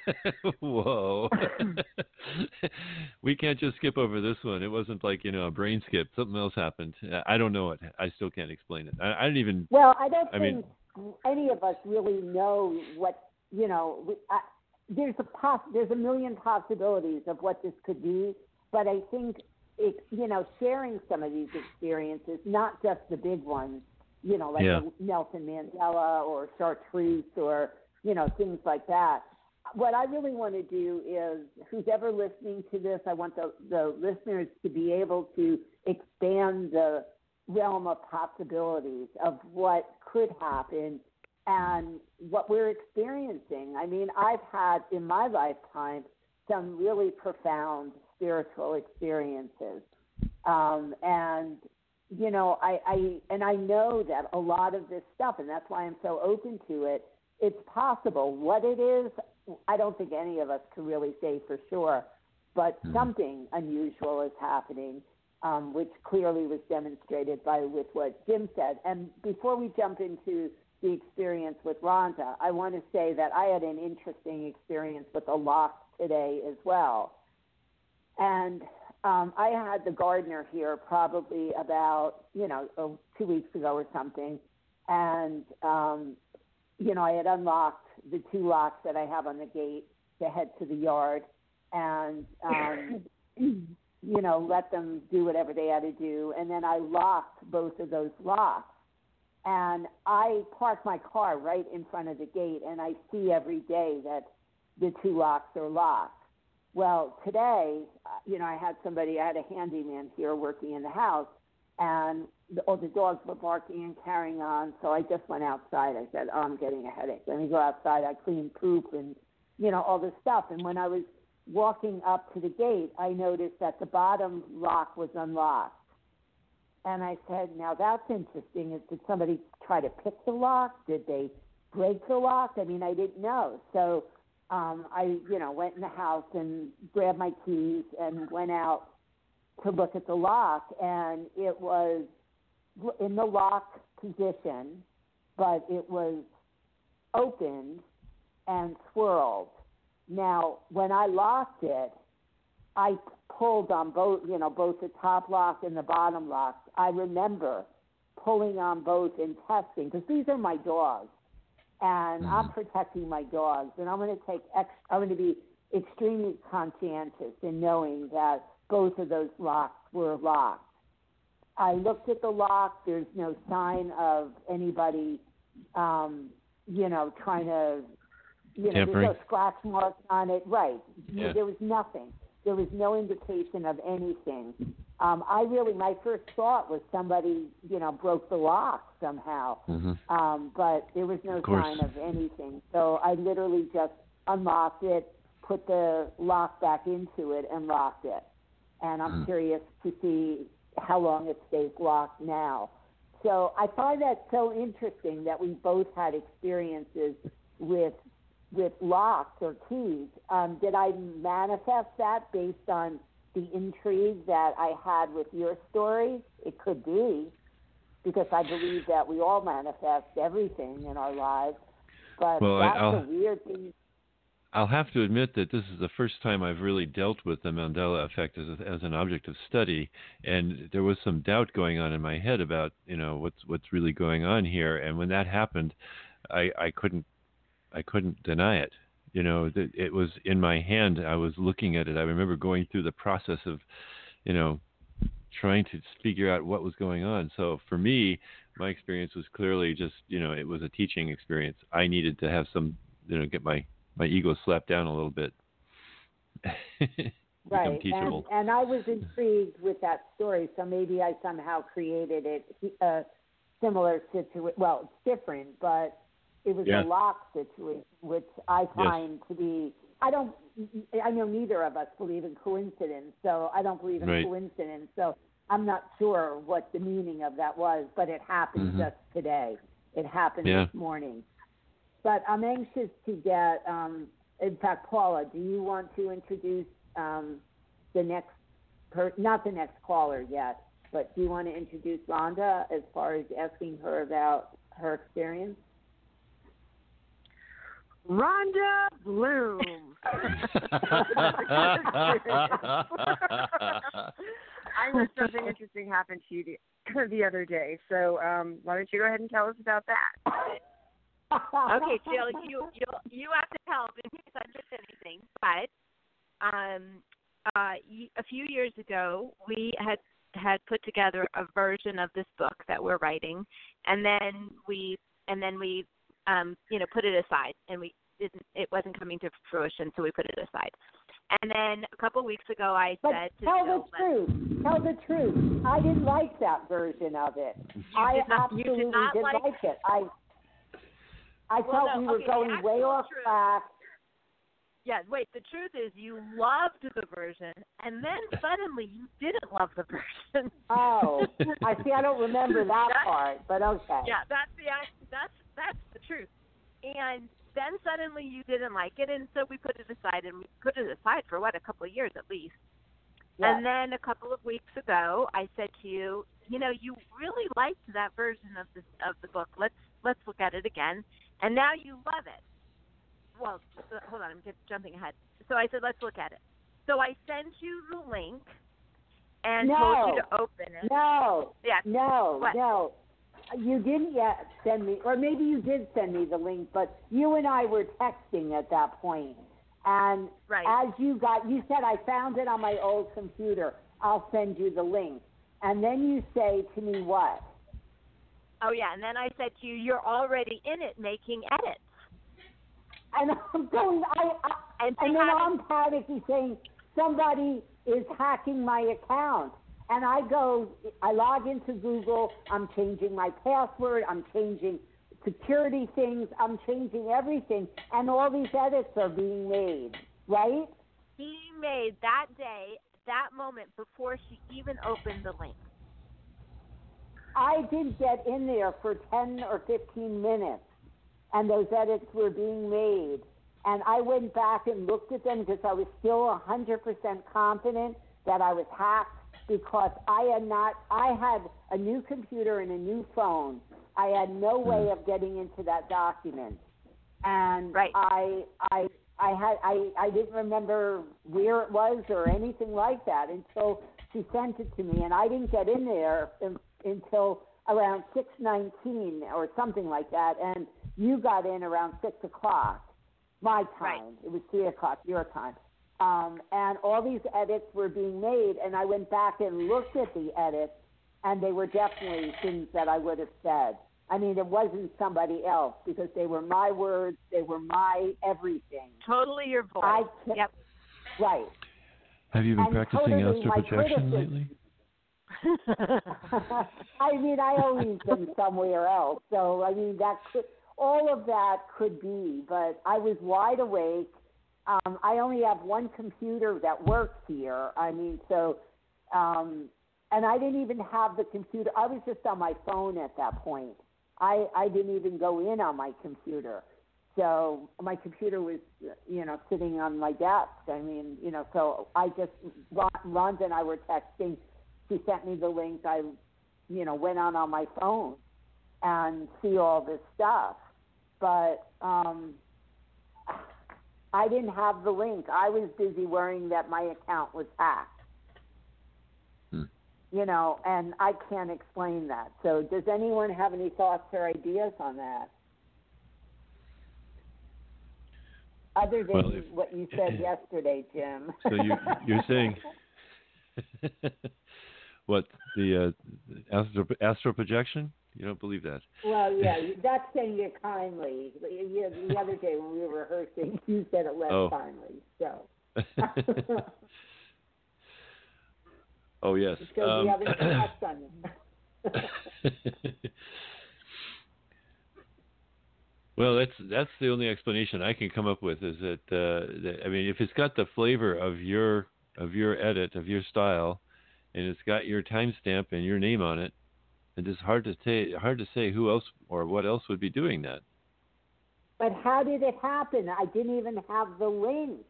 S4: whoa, we can't just skip over this one. It wasn't like you know a brain skip. Something else happened. I don't know it. I still can't explain it. I, I didn't even.
S5: Well, I don't
S4: I mean-
S5: think any of us really know what you know. We, I, there's a poss- there's a million possibilities of what this could be, but I think it, you know, sharing some of these experiences, not just the big ones, you know, like
S4: Yeah.
S5: Nelson Mandela or Chartreuse or you know things like that. What I really want to do is, who's ever listening to this, I want the, the listeners to be able to expand the realm of possibilities of what could happen and what we're experiencing. I mean, I've had in my lifetime some really profound spiritual experiences. Um, and you know, I, I and I know that a lot of this stuff, and that's why I'm so open to it. It's possible. What it is, I don't think any of us can really say for sure, but
S4: Mhm.
S5: something unusual is happening um, which clearly was demonstrated by with what Jim said. And before we jump into the experience with Rhonda, I want to say that I had an interesting experience with a lock today as well. And um, I had the gardener here probably about you know oh, two weeks ago or something, and um, you know I had unlocked the two locks that I have on the gate to head to the yard, and um, you know, let them do whatever they had to do. And then I locked both of those locks. And I parked my car right in front of the gate, and I see every day that the two locks are locked. Well, today, uh, you know, I had somebody, I had a handyman here working in the house, and the, all the dogs were barking and carrying on. So I just went outside. I said, "Oh, I'm getting a headache." Let me go outside. I clean poop and you know all this stuff. And when I was walking up to the gate, I noticed that the bottom lock was unlocked. And I said, "Now that's interesting. Did somebody try to pick the lock? Did they break the lock? I mean, I didn't know." So um, I, you know, went in the house and grabbed my keys and went out to look at the lock, and it was in the lock position, but it was opened and swirled. Now, when I locked it, I pulled on both, you know, both the top lock and the bottom lock. I remember pulling on both and testing because these are my dogs and I'm
S4: Mm-hmm.
S5: protecting my dogs, and I'm going to take ex- I'm going to be extremely conscientious in knowing that both of those locks were locked. I looked at the lock. There's no sign of anybody, um, you know, trying to, you know,
S4: Tampering?
S5: there's no scratch marks on it. Right.
S4: Yeah.
S5: There was nothing. There was no indication of anything. Um, I really, my first thought was somebody, you know, broke the lock somehow
S4: hmm
S5: um, but there was no
S4: Of
S5: sign of anything. So I literally just unlocked it, put the lock back into it, and locked it. And I'm
S4: Hmm.
S5: curious to see how long it stays locked now. So I find that so interesting that we both had experiences with with locks or keys. Um, did I manifest that based on the intrigue that I had with your story? It could be because I believe that we all manifest everything in our lives. But
S4: Well,
S5: that's
S4: I'll-
S5: a weird thing.
S4: I'll have to admit that this is the first time I've really dealt with the Mandela effect as, a, as an object of study, and there was some doubt going on in my head about you know what's what's really going on here. And when that happened, I, I couldn't I couldn't deny it. You know, that it was in my hand. I was looking at it. I remember going through the process of, you know, trying to figure out what was going on. So for me, my experience was clearly just you know it was a teaching experience. I needed to have some you know get my my ego slapped down a little bit.
S5: Right. And, and I was intrigued with that story, so maybe I somehow created it a similar situation. Well, it's different, but it was
S4: Yeah.
S5: a lock situation, which I find to be. I don't. I know neither of us believe in coincidence, so I don't believe in
S4: Right.
S5: coincidence. So I'm not sure what the meaning of that was, but it happened
S4: Mhm.
S5: just today. It happened
S4: Yeah.
S5: this morning. But I'm anxious to get. Um, in fact, Paula, do you want to introduce um, the next, per, not the next caller yet, but do you want to introduce Rhonda as far as asking her about her experience?
S3: Rhonda Bloom. I heard something interesting happened to you the, the other day. So um, why don't you go ahead and tell us about that?
S6: okay, Jill, you you you have to help in case I miss anything. But um, uh, y- a few years ago, we had had put together a version of this book that we're writing, and then we and then we um, you know put it aside, and we didn't. It wasn't coming to fruition, so we put it aside. And then a couple weeks ago, I
S5: But
S6: said to
S5: tell
S6: Jill,
S5: the truth. Tell the truth. I didn't like that version of it. I
S6: did not- you did
S5: absolutely
S6: not
S5: didn't
S6: like-
S5: like it. I I
S6: Well,
S5: felt
S6: no,
S5: we were
S6: okay,
S5: going way off
S6: truth-
S5: track.
S6: Yeah, wait, the truth is you loved the version and then suddenly you didn't love the version.
S5: Oh, I see. I don't remember that
S6: That-
S5: part, but okay.
S6: Yeah, that's the that's that's the truth. And then suddenly you didn't like it and so we put it aside and we put it aside for what, a couple of years at least.
S5: Yes.
S6: And then a couple of weeks ago I said to you, you know, you really liked that version of the of the book. Let's let's look at it again. And now you love it. Well, so, hold on, I'm just jumping ahead. So I said, let's look at it. So I sent you the link and told you to open it.
S5: No,
S6: Yeah.
S5: no,
S6: What?
S5: no. You didn't yet send me, or maybe you did send me the link, but you and I were texting at that point. And
S6: Right.
S5: as you got, you said, I found it on my old computer. I'll send you the link. And then you say to me, what?
S6: Oh yeah, and then I said to you, you're already in it making edits.
S5: And I'm going, I, I
S6: And
S5: and then I'm panicking saying somebody is hacking my account. And I go, I log into Google. I'm changing my password. I'm changing security things. I'm changing everything, and all these edits are being made, right?
S6: Being made that day, that moment before she even opened the link.
S5: I did get in there for 10 or 15 minutes, and those edits were being made. And I went back and looked at them because I was still 100% confident that I was hacked because I had not, I had a new computer and a new phone. I had no hmm. way of getting into that document. And
S6: right.
S5: I, I, I had, I, I didn't remember where it was or anything like that until she sent it to me, and I didn't get in there until around 6:19 or something like that, and you got in around six o'clock, my time.
S6: Right.
S5: It was three o'clock your time, um, and all these edits were being made, and I went back and looked at the edits, and they were definitely things that I would have said. I mean, it wasn't somebody else because they were my words, they were my everything.
S6: Totally your voice.
S5: I can't,
S6: yep.
S5: Right.
S4: Have you been
S5: And
S4: practicing
S5: totally
S4: astral projection lately?
S5: I mean, I always been somewhere else. So I mean, that could all of that could be. But I was wide awake. Um, I only have one computer that works here. I mean, so um, and I didn't even have the computer. I was just on my phone at that point. I I didn't even go in on my computer. So my computer was, you know, sitting on my desk. I mean, you know, so I just Rhonda and I were texting she sent me the link. I, you know, went on on my phone and see all this stuff. But um, I didn't have the link. I was busy worrying that my account was hacked.
S4: Hmm.
S5: You know, and I can't explain that. So, does anyone have any thoughts or ideas on that? Other than
S4: Well, if-
S5: what you said yesterday, Jim.
S4: So you you're saying what the uh, astral, astral projection? You don't believe that?
S5: Well, yeah, that's saying it kindly. The other day when we were rehearsing, you said it less
S4: Oh.
S5: kindly. So
S4: oh yes.
S5: because
S4: Um,
S5: haven't touched on
S4: well, that's that's the only explanation I can come up with. Is that, uh, that I mean, if it's got the flavor of your of your edit of your style, and it's got your timestamp and your name on it, it's hard to say hard to say who else or what else would be doing that.
S5: But how did it happen? I didn't even have the link.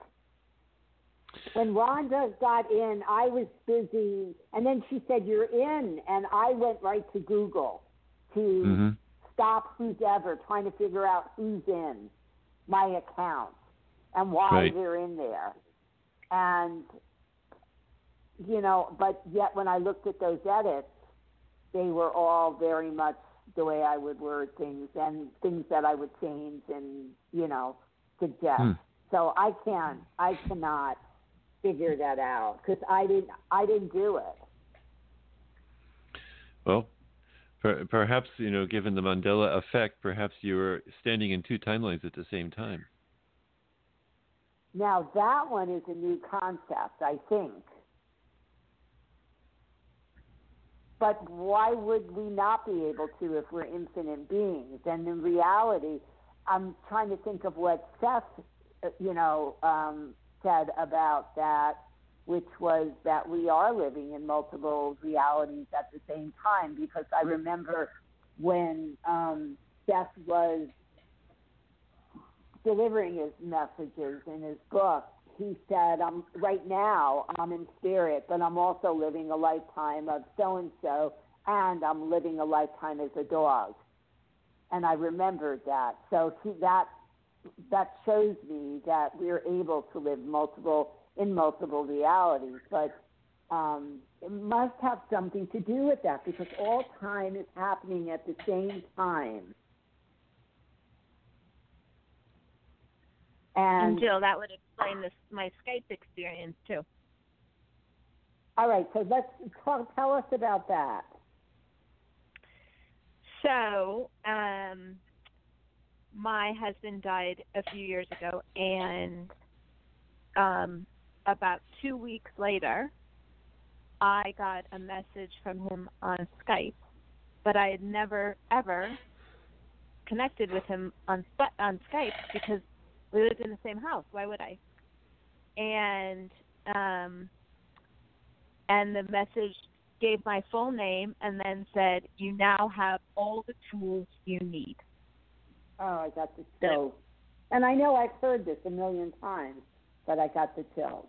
S5: When Rhonda got in, I was busy, and then she said, You're in. And I went right to Google to
S4: Mm-hmm.
S5: stop who's ever, trying to figure out who's in my account and why
S4: Right.
S5: they're in there. And, you know, but yet when I looked at those edits, they were all very much the way I would word things and things that I would change and, you know, suggest.
S4: Hmm.
S5: So I can't, I cannot figure that out because I didn't, I didn't do it.
S4: Well, per, perhaps you know, given the Mandela effect, perhaps you were standing in two timelines at the same time.
S5: Now that one is a new concept, I think. But why would we not be able to if we're infinite beings? And in reality, I'm trying to think of what Seth, uh, you know, um, said about that, which was that we are living in multiple realities at the same time. Because I remember when um, Seth was delivering his messages in his book, he said, "I'm right now. I'm in spirit, but I'm also living a lifetime of so and so, and I'm living a lifetime as a dog." And I remembered that. So he, that that shows me that we're able to live multiple in multiple realities, but um, it must have something to do with that because all time is happening at the same time.
S6: And
S5: And
S6: Jill, that would explain this my Skype experience too.
S5: all right, so let's talk, tell us about that.
S6: So, um, my husband died a few years ago, and um, about two weeks later, I got a message from him on Skype, but I had never ever connected with him on on Skype because we lived in the same house. Why would I? And um, and the message gave my full name and then said, "You now have all the tools you need."
S5: Oh, I got the chills. And I know I've heard this a million times, but I got the chills.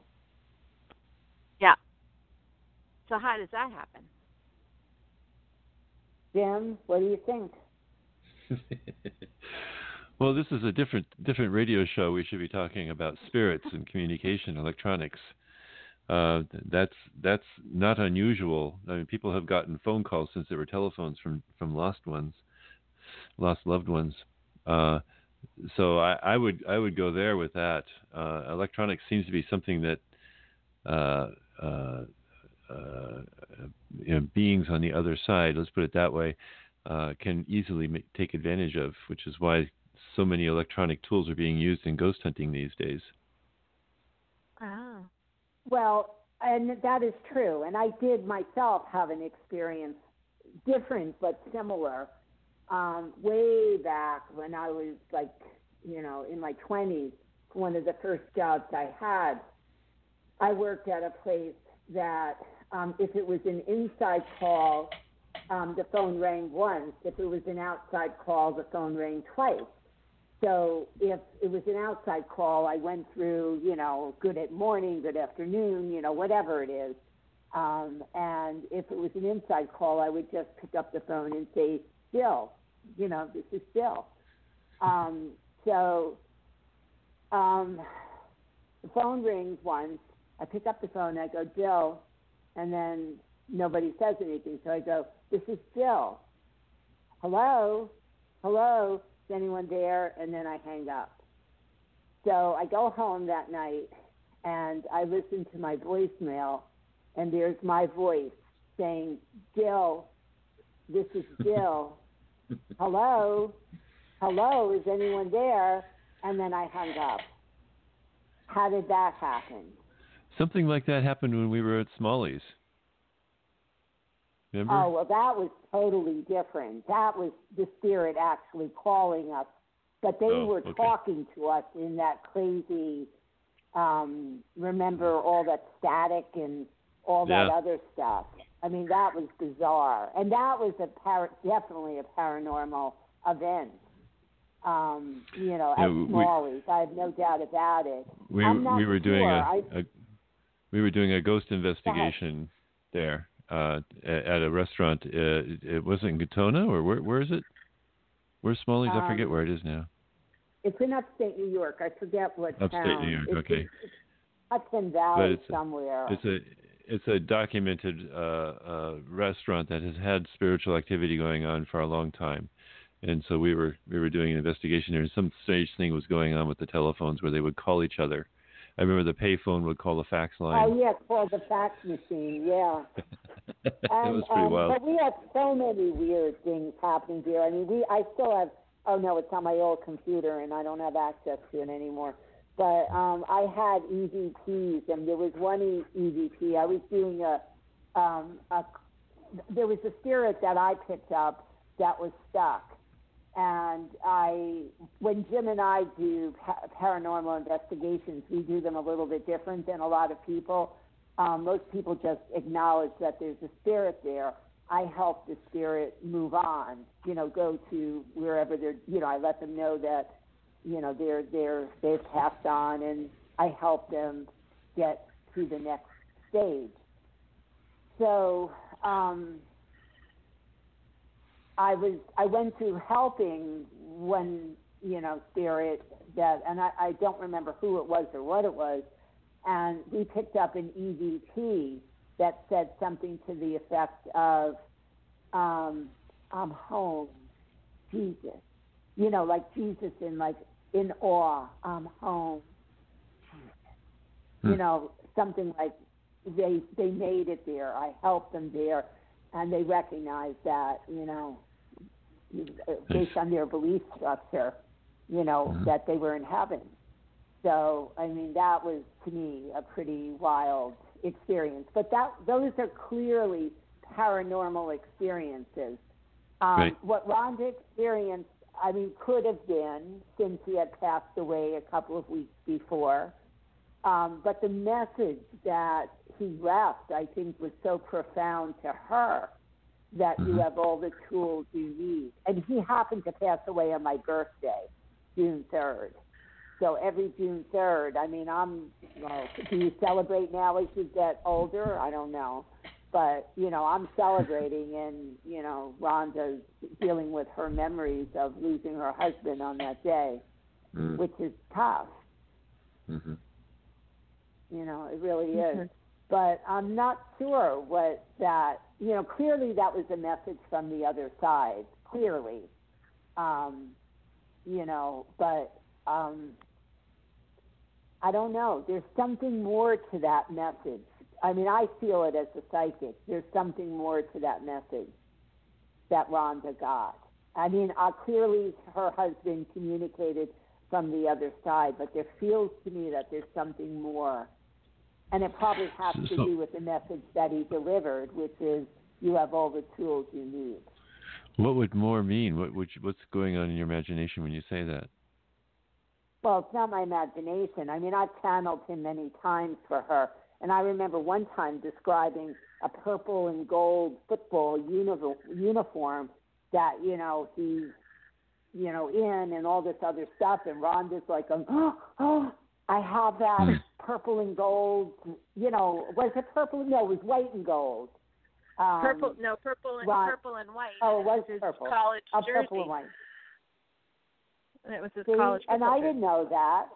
S6: Yeah. So how does that happen?
S5: Jim, what do you think?
S4: well, this is a different different radio show. We should be talking about spirits and communication, electronics. Uh, that's that's not unusual. I mean, people have gotten phone calls since there were telephones from from lost ones, lost loved ones. Uh, so I, I, would I would go there with that. Uh, electronics seems to be something that uh, uh, uh, you know, beings on the other side, let's put it that way, can easily make, take advantage of, which is why so many electronic tools are being used in ghost hunting these days.
S6: Ah.
S5: Well, and that is true. And I did myself have an experience different but similar um, way back when I was like, you know, in my 20s. One of the first jobs I had, I worked at a place that um, if it was an inside call, um, the phone rang once. If it was an outside call, the phone rang twice. So if it was an outside call, I went through, you know, good at morning, good afternoon, you know, whatever it is. Um, and if it was an inside call, I would just pick up the phone and say, Jill, you know, this is Jill. Um, so um, the phone rings once. I pick up the phone. I go, Jill, and then nobody says anything. So I go, this is Jill. Hello? Hello? Anyone there? And then I hang up. So I go home that night and I listen to my voicemail, and there's my voice saying, Jill, this is Jill. Hello? Hello? Is anyone there? And then I hung up. How did that happen?
S4: Something like that happened when we were at Smalley's. Remember?
S5: Oh, well, that was totally different. That was the spirit actually calling us. But they
S4: oh,
S5: were
S4: okay.
S5: talking to us in that crazy, um, remember all that static and all
S4: Yeah.
S5: that other stuff. I mean, that was bizarre. And that was a par- definitely a paranormal event. Um, you know,
S4: Yeah,
S5: at
S4: we-
S5: Smalley's. I have no doubt about it.
S4: we we were doing
S5: sure.
S4: a,
S5: I-
S4: a we were doing a ghost investigation there uh, at, a restaurant. Uh, it wasn't in Katonah or where where is it? Where's Smalley's? I
S5: Um,
S4: forget where it is now.
S5: It's in upstate New York. I forget what
S4: Upstate
S5: town.
S4: New York,
S5: It's,
S4: okay.
S5: It's Hudson Valley
S4: it's a-
S5: somewhere.
S4: It's a it's a documented uh, uh, restaurant that has had spiritual activity going on for a long time, and so we were we were doing an investigation there. And some strange thing was going on with the telephones where they would call each other. I remember the payphone would call the fax line.
S5: Oh yeah, call the fax machine. Yeah.
S4: it
S5: And,
S4: was pretty
S5: um,
S4: wild.
S5: But we have so many weird things happening here. I mean, we I still have. Oh no, it's on my old computer, and I don't have access to it anymore. But um, I had EVPs, and there was one EVP. I was doing a, um, a. There was a spirit that I picked up that was stuck, and I, when Jim and I do pa- paranormal investigations, we do them a little bit different than a lot of people. Um, most people just acknowledge that there's a spirit there. I help the spirit move on, you know, go to wherever they're, you know, I let them know that, you know, they're they're they've passed on, and I help them get to the next stage. So um, I was I went through helping one you know spirit that, and I, I don't remember who it was or what it was, and we picked up an EVP that said something to the effect of, um, "I'm home, Jesus," you know, like Jesus in like in awe, "I'm home." You
S4: Hmm.
S5: know, something like they they made it there. I helped them there, and they recognized that you know, based on their belief structure, you know
S4: Mhm.
S5: that they were in heaven. So I mean, that was to me a pretty wild experience. But that those are clearly paranormal experiences. Um,
S4: Right.
S5: What Rhonda experienced, I mean, could have been since he had passed away a couple of weeks before. Um, but the message that he left, I think, was so profound to her that you
S4: Mhm.
S5: have all the tools you need. And he happened to pass away on my birthday, June 3rd. So every June 3rd, I mean, I'm, well, do you celebrate now as you get older? I don't know. But, you know, I'm celebrating, and, you know, Rhonda's dealing with her memories of losing her husband on that day,
S4: Mm.
S5: which is tough.
S4: Mhm.
S5: You know, it really is. But I'm not sure what that, you know, clearly that was a message from the other side, clearly. Um, you know, but um, I don't know. There's something more to that message. I mean, I feel it as a psychic. There's something more to that message that Rhonda got. I mean, uh, clearly her husband communicated from the other side, but there feels to me that there's something more. And it probably has to
S4: So-
S5: do with the message that he delivered, which is you have all the tools you need.
S4: What would more mean? What would you, what's going on in your imagination when you say that?
S5: Well, it's not my imagination. I mean, I've channeled him many times for her. And I remember one time describing a purple and gold football uni- uniform that, you know, he's, you know, in and all this other stuff. And Rhonda's like, oh, oh, I have that
S4: Hmm.
S5: purple and gold, you know, was it purple? No, it was white and gold. Um,
S6: purple, no, purple and
S5: Ron-
S6: purple and white.
S5: Oh, it was
S6: his
S5: purple.
S6: college
S5: a
S6: jersey.
S5: purple and white.
S6: And it was his
S5: See,
S6: college
S5: and I didn't know that,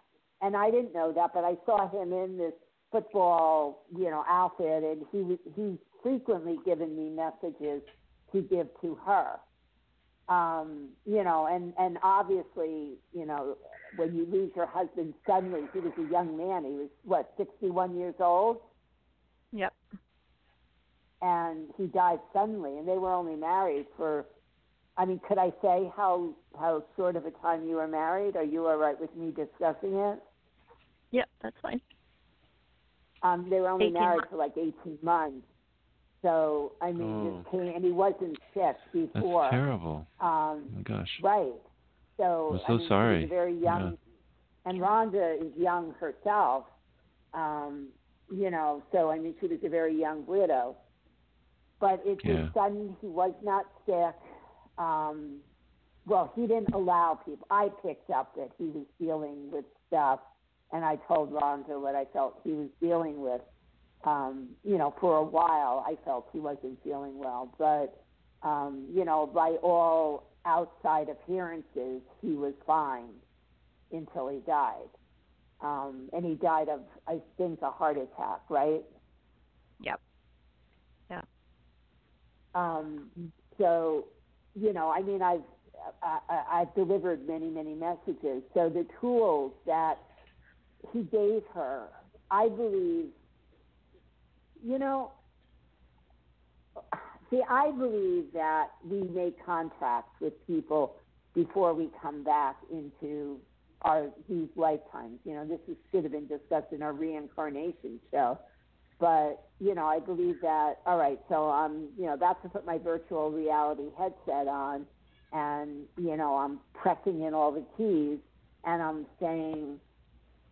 S5: and I didn't know that, but I saw him in this football, you know, outfit, and he was he frequently given me messages to give to her. Um, you know, and and obviously, you know, when you lose your husband suddenly, he was a young man. He was what, sixty one years old,
S6: Yep.
S5: and he died suddenly, and they were only married for. I mean, could I say how how short of a time you were married? Are you all right with me discussing it?
S6: Yep, that's fine.
S5: Um, they were only married
S6: months.
S5: for like 18 months. So, I mean,
S4: Oh.
S5: this came, and he wasn't sick before.
S4: That's
S5: before.
S4: terrible.
S5: Um,
S4: Oh my gosh.
S5: right. So,
S4: I'm so
S5: I mean,
S4: sorry.
S5: very young, and Rhonda is young herself. Um, you know, so I mean, she was a very young widow. But it
S4: Yeah.
S5: was sudden. He was not sick. Um, well, he didn't allow people. I picked up that he was dealing with stuff, and I told Rhonda what I felt he was dealing with. Um, you know, for a while, I felt he wasn't feeling well, but um, you know, by all outside appearances, he was fine until he died. Um, and he died of, I think, a heart attack, right?
S6: Yep. Yeah.
S5: Um, so, you know, I mean, I've I, I- I've delivered many, many messages. So the tools that he gave her, I believe, you know, see, I believe that we make contracts with people before we come back into our these lifetimes. You know, this is, should have been discussed in our reincarnation show. But you know, I believe that. All right, so I'm you know about to put my virtual reality headset on, and you know I'm pressing in all the keys, and I'm saying,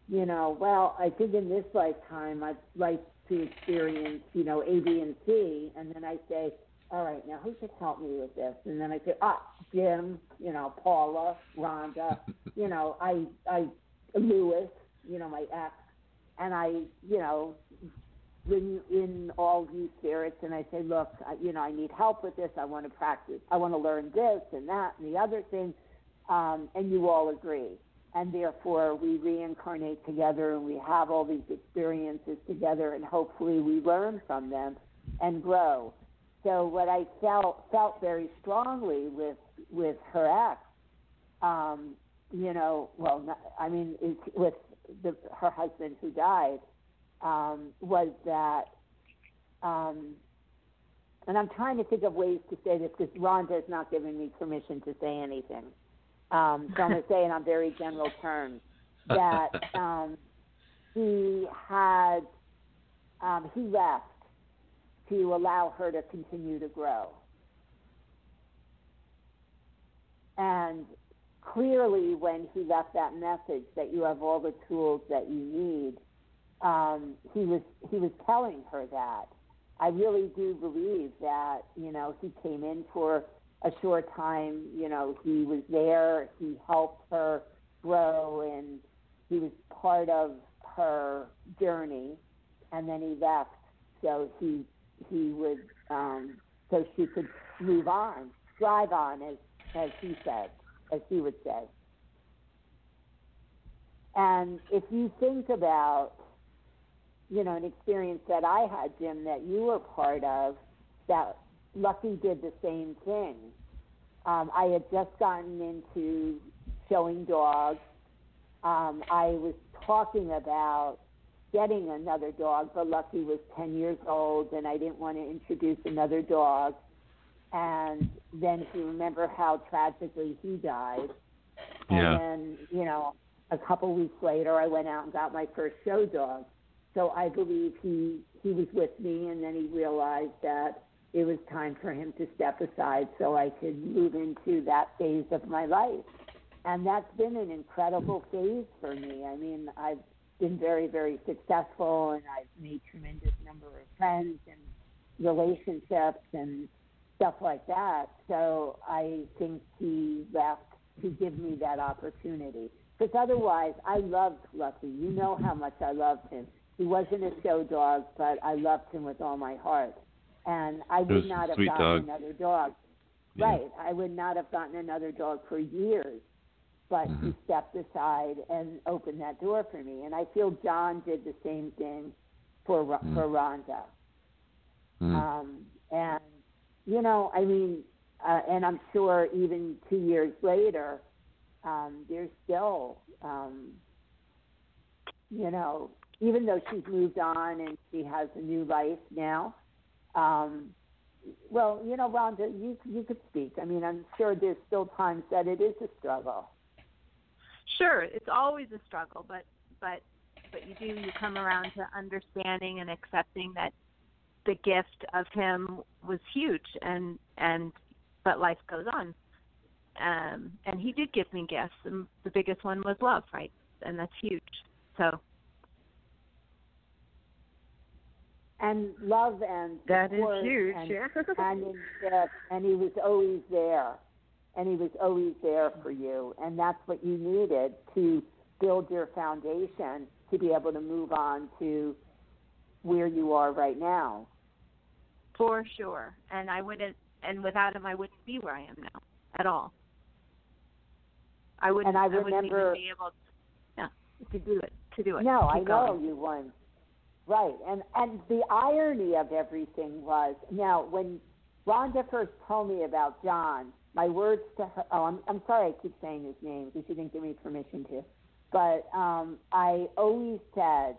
S5: you know, well, I think in this lifetime I'd like to experience, you know, A, B, and C, and then I say, all right, now who could help me with this? And then I say, ah, Jim, you know, Paula, Rhonda, you know, I, I, Lewis, you know, my ex, and I, you know, bring in all these spirits and I say, look, I, you know, I need help with this. I want to practice. I want to learn this and that and the other thing. Um, and you all agree. And therefore, we reincarnate together and we have all these experiences together and hopefully we learn from them and grow. So what I felt felt very strongly with with her ex, um, you know, well, not, I mean, it, with the, her husband who died, um, was that, um, and I'm trying to think of ways to say this because Rhonda is not giving me permission to say anything. Um, so I'm going to say it on very general terms that um, he had um, he left to allow her to continue to grow. And clearly, when he left that message that you have all the tools that you need, um, he was he was telling her that. I really do believe that you know he came in for a short time. You know he was there. He helped her grow, and he was part of her journey. And then he left, so he he would um, so she could move on, drive on, as as he said, as he would say. And if you think about, you know, an experience that I had, Jim, that you were part of, that Lucky did the same thing. Um, I had just gotten into showing dogs. Um, I was talking about getting another dog, but Lucky was 10 years old and I didn't want to introduce another dog. And then if you remember how tragically he died.
S4: Yeah.
S5: And then, you know, a couple weeks later, I went out and got my first show dog. So I believe he he was with me, and then he realized that it was time for him to step aside so I could move into that phase of my life. And that's been an incredible phase for me. I mean, I've been very, very successful, and I've made tremendous number of friends and relationships and stuff like that. So I think he left to give me that opportunity. Because otherwise, I loved Lucky. You know how much I loved him. He wasn't a show dog, but I loved him with all my heart. And I would not have gotten
S4: dog.
S5: another dog.
S4: Yeah.
S5: Right. I would not have gotten another dog for years. But
S4: Mm-hmm.
S5: he stepped aside and opened that door for me. And I feel John did the same thing for Ro-
S4: Mm.
S5: for Rhonda.
S4: Mm.
S5: Um, and you know, I mean, uh, and I'm sure even two years later, um, there's still, um, you know, even though she's moved on and she has a new life now. Um, well, you know, Rhonda, you you could speak. I mean, I'm sure there's still times that it is a struggle.
S6: Sure, it's always a struggle, but but but you do you come around to understanding and accepting that the gift of him was huge and and but life goes on. Um and he did give me gifts and the biggest one was love, right? And that's huge. So
S5: and love and
S3: That is
S5: support
S3: huge,
S5: and,
S3: yeah.
S5: and in depth, and he was always there, and he was always there for you, and that's what you needed to build your foundation to be able to move on to where you are right now.
S6: for sure. And I wouldn't and without him I wouldn't be where I am now at all. I wouldn't
S5: And I
S6: wouldn't even
S5: remember-
S6: be able yeah, to do it to do it.
S5: No, I know
S6: going.
S5: you won. Right, and and the irony of everything was now when Rhonda first told me about John, my words to her. Oh, I'm I'm sorry, I keep saying his name because she didn't give me permission to. But um, I always said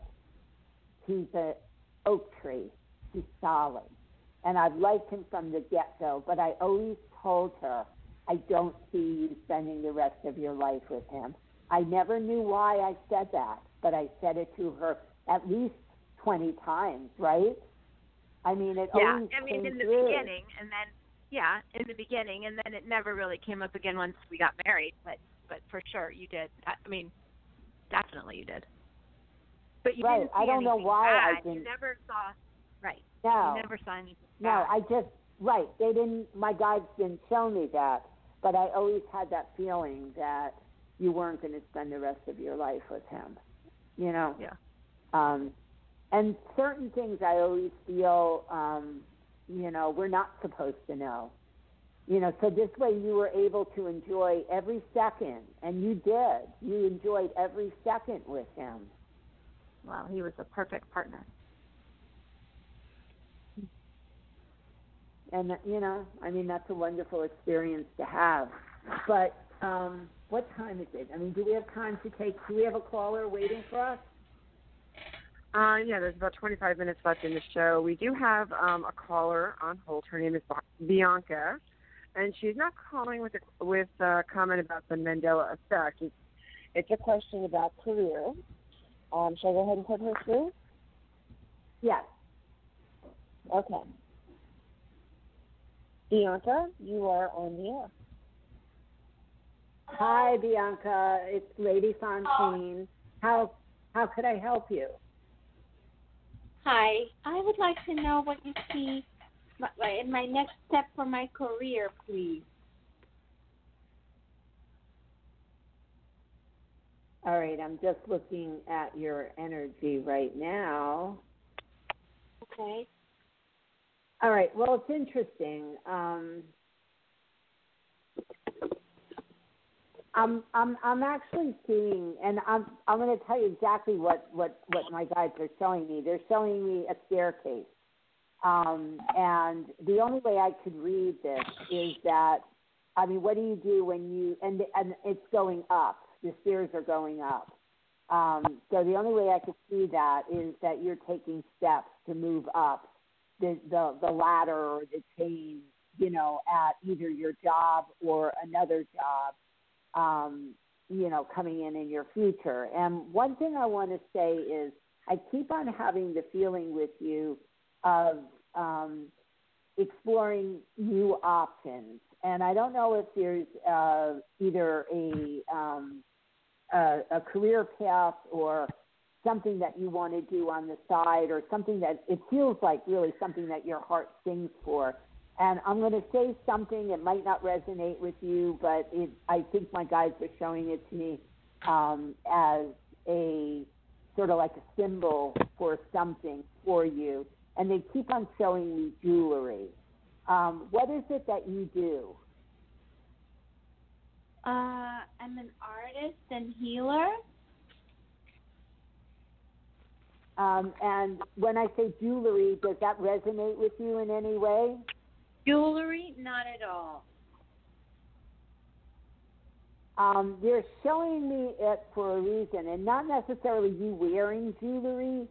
S5: he's a oak tree. He's solid, and I've liked him from the get go. But I always told her I don't see you spending the rest of your life with him. I never knew why I said that, but I said it to her at least 20 times, right? I mean, it
S6: Yeah, I mean
S5: came
S6: in the
S5: through.
S6: beginning and then yeah, in the beginning and then it never really came up again once we got married, but but for sure you did. I, I mean, definitely you did. But you
S5: Right,
S6: didn't see
S5: I don't know why I
S6: bad. You
S5: didn't-
S6: never saw right.
S5: No,
S6: You never saw anything
S5: no,
S6: bad.
S5: I just right. They didn't. My guides didn't show me that, but I always had that feeling that you weren't going to spend the rest of your life with him. You know.
S6: Yeah.
S5: Um, and certain things I always feel, um, you know, we're not supposed to know. You know, so this way you were able to enjoy every second, and you did. You enjoyed every second with him.
S6: Well, he was a perfect partner.
S5: and you know, I mean, that's a wonderful experience to have. But um, what time is it? I mean, do we have time to take? Do we have a caller waiting for us?
S3: Uh, yeah, there's about 25 minutes left in the show. We do have um, a caller on hold. Her name is Bianca, and she's not calling with a with a comment about the Mandela effect. It's, it's a question about career. Um, shall I go ahead and put her through?
S5: Yes.
S8: Okay. Bianca, you are on the air.
S5: Hi, Bianca. It's Lady Fontaine. How how could I help you?
S9: Hi, I would like to know what you see in my next step for my career, please.
S5: All right, I'm just looking at your energy right now.
S9: Okay.
S5: All right. Well, it's interesting. Um, I'm I'm I'm actually seeing, and I'm I'm going to tell you exactly what what what my guides are showing me. They're showing me a staircase, um, and the only way I could read this is that, I mean, what do you do when you and and it's going up? The stairs are going up. Um, so the only way I could see that is that you're taking steps to move up the the, the ladder or the chain, you know, at either your job or another job, um, you know, coming in in your future. And one thing I want to say is, I keep on having the feeling with you of um, exploring new options. And I don't know if there's uh, either a, um, a a career path or something that you want to do on the side or something that it feels like really something that your heart sings for. And I'm going to say something, that might not resonate with you, but it, I think my guides are showing it to me um, as a sort of like a symbol for something for you. And they keep on showing me jewelry. Um, what is it that you do?
S9: Uh, I'm an artist and healer.
S5: Um, and when I say jewelry, does that resonate with you in any way?
S9: Jewelry, not at all.
S5: Um, they're showing me it for a reason, and not necessarily you wearing jewelry,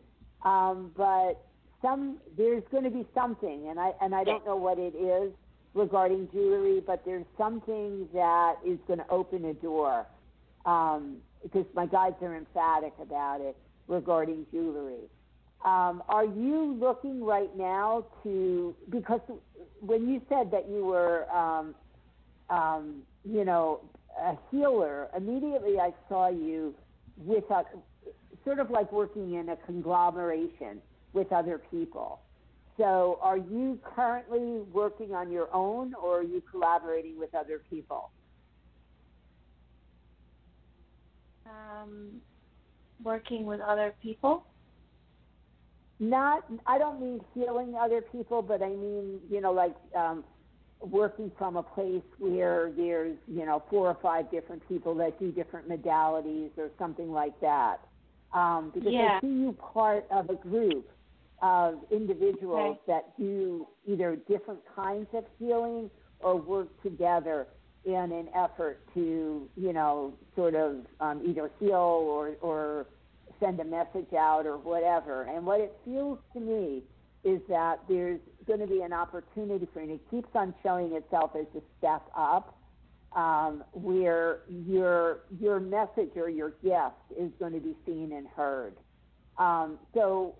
S5: um, but some there's going to be something, and I and I don't know what it is regarding jewelry, but there's something that is going to open a door um, because my guides are emphatic about it regarding jewelry. Um, are you looking right now to because when you said that you were, um, um, you know, a healer, immediately I saw you with a sort of like working in a conglomeration with other people. So, are you currently working on your own, or are you collaborating with other people?
S9: Um, working with other people.
S5: Not, I don't mean healing other people, but I mean, you know, like um, working from a place where there's, you know, four or five different people that do different modalities or something like that. Um, because
S9: Yeah.
S5: I see you part of a group of individuals that do either different kinds of healing or work together in an effort to, you know, sort of um, either heal or, or send a message out or whatever. And what it feels to me is that there's going to be an opportunity for. And it keeps on showing itself as a step up, um, where your your message or your gift is going to be seen and heard. Um, so,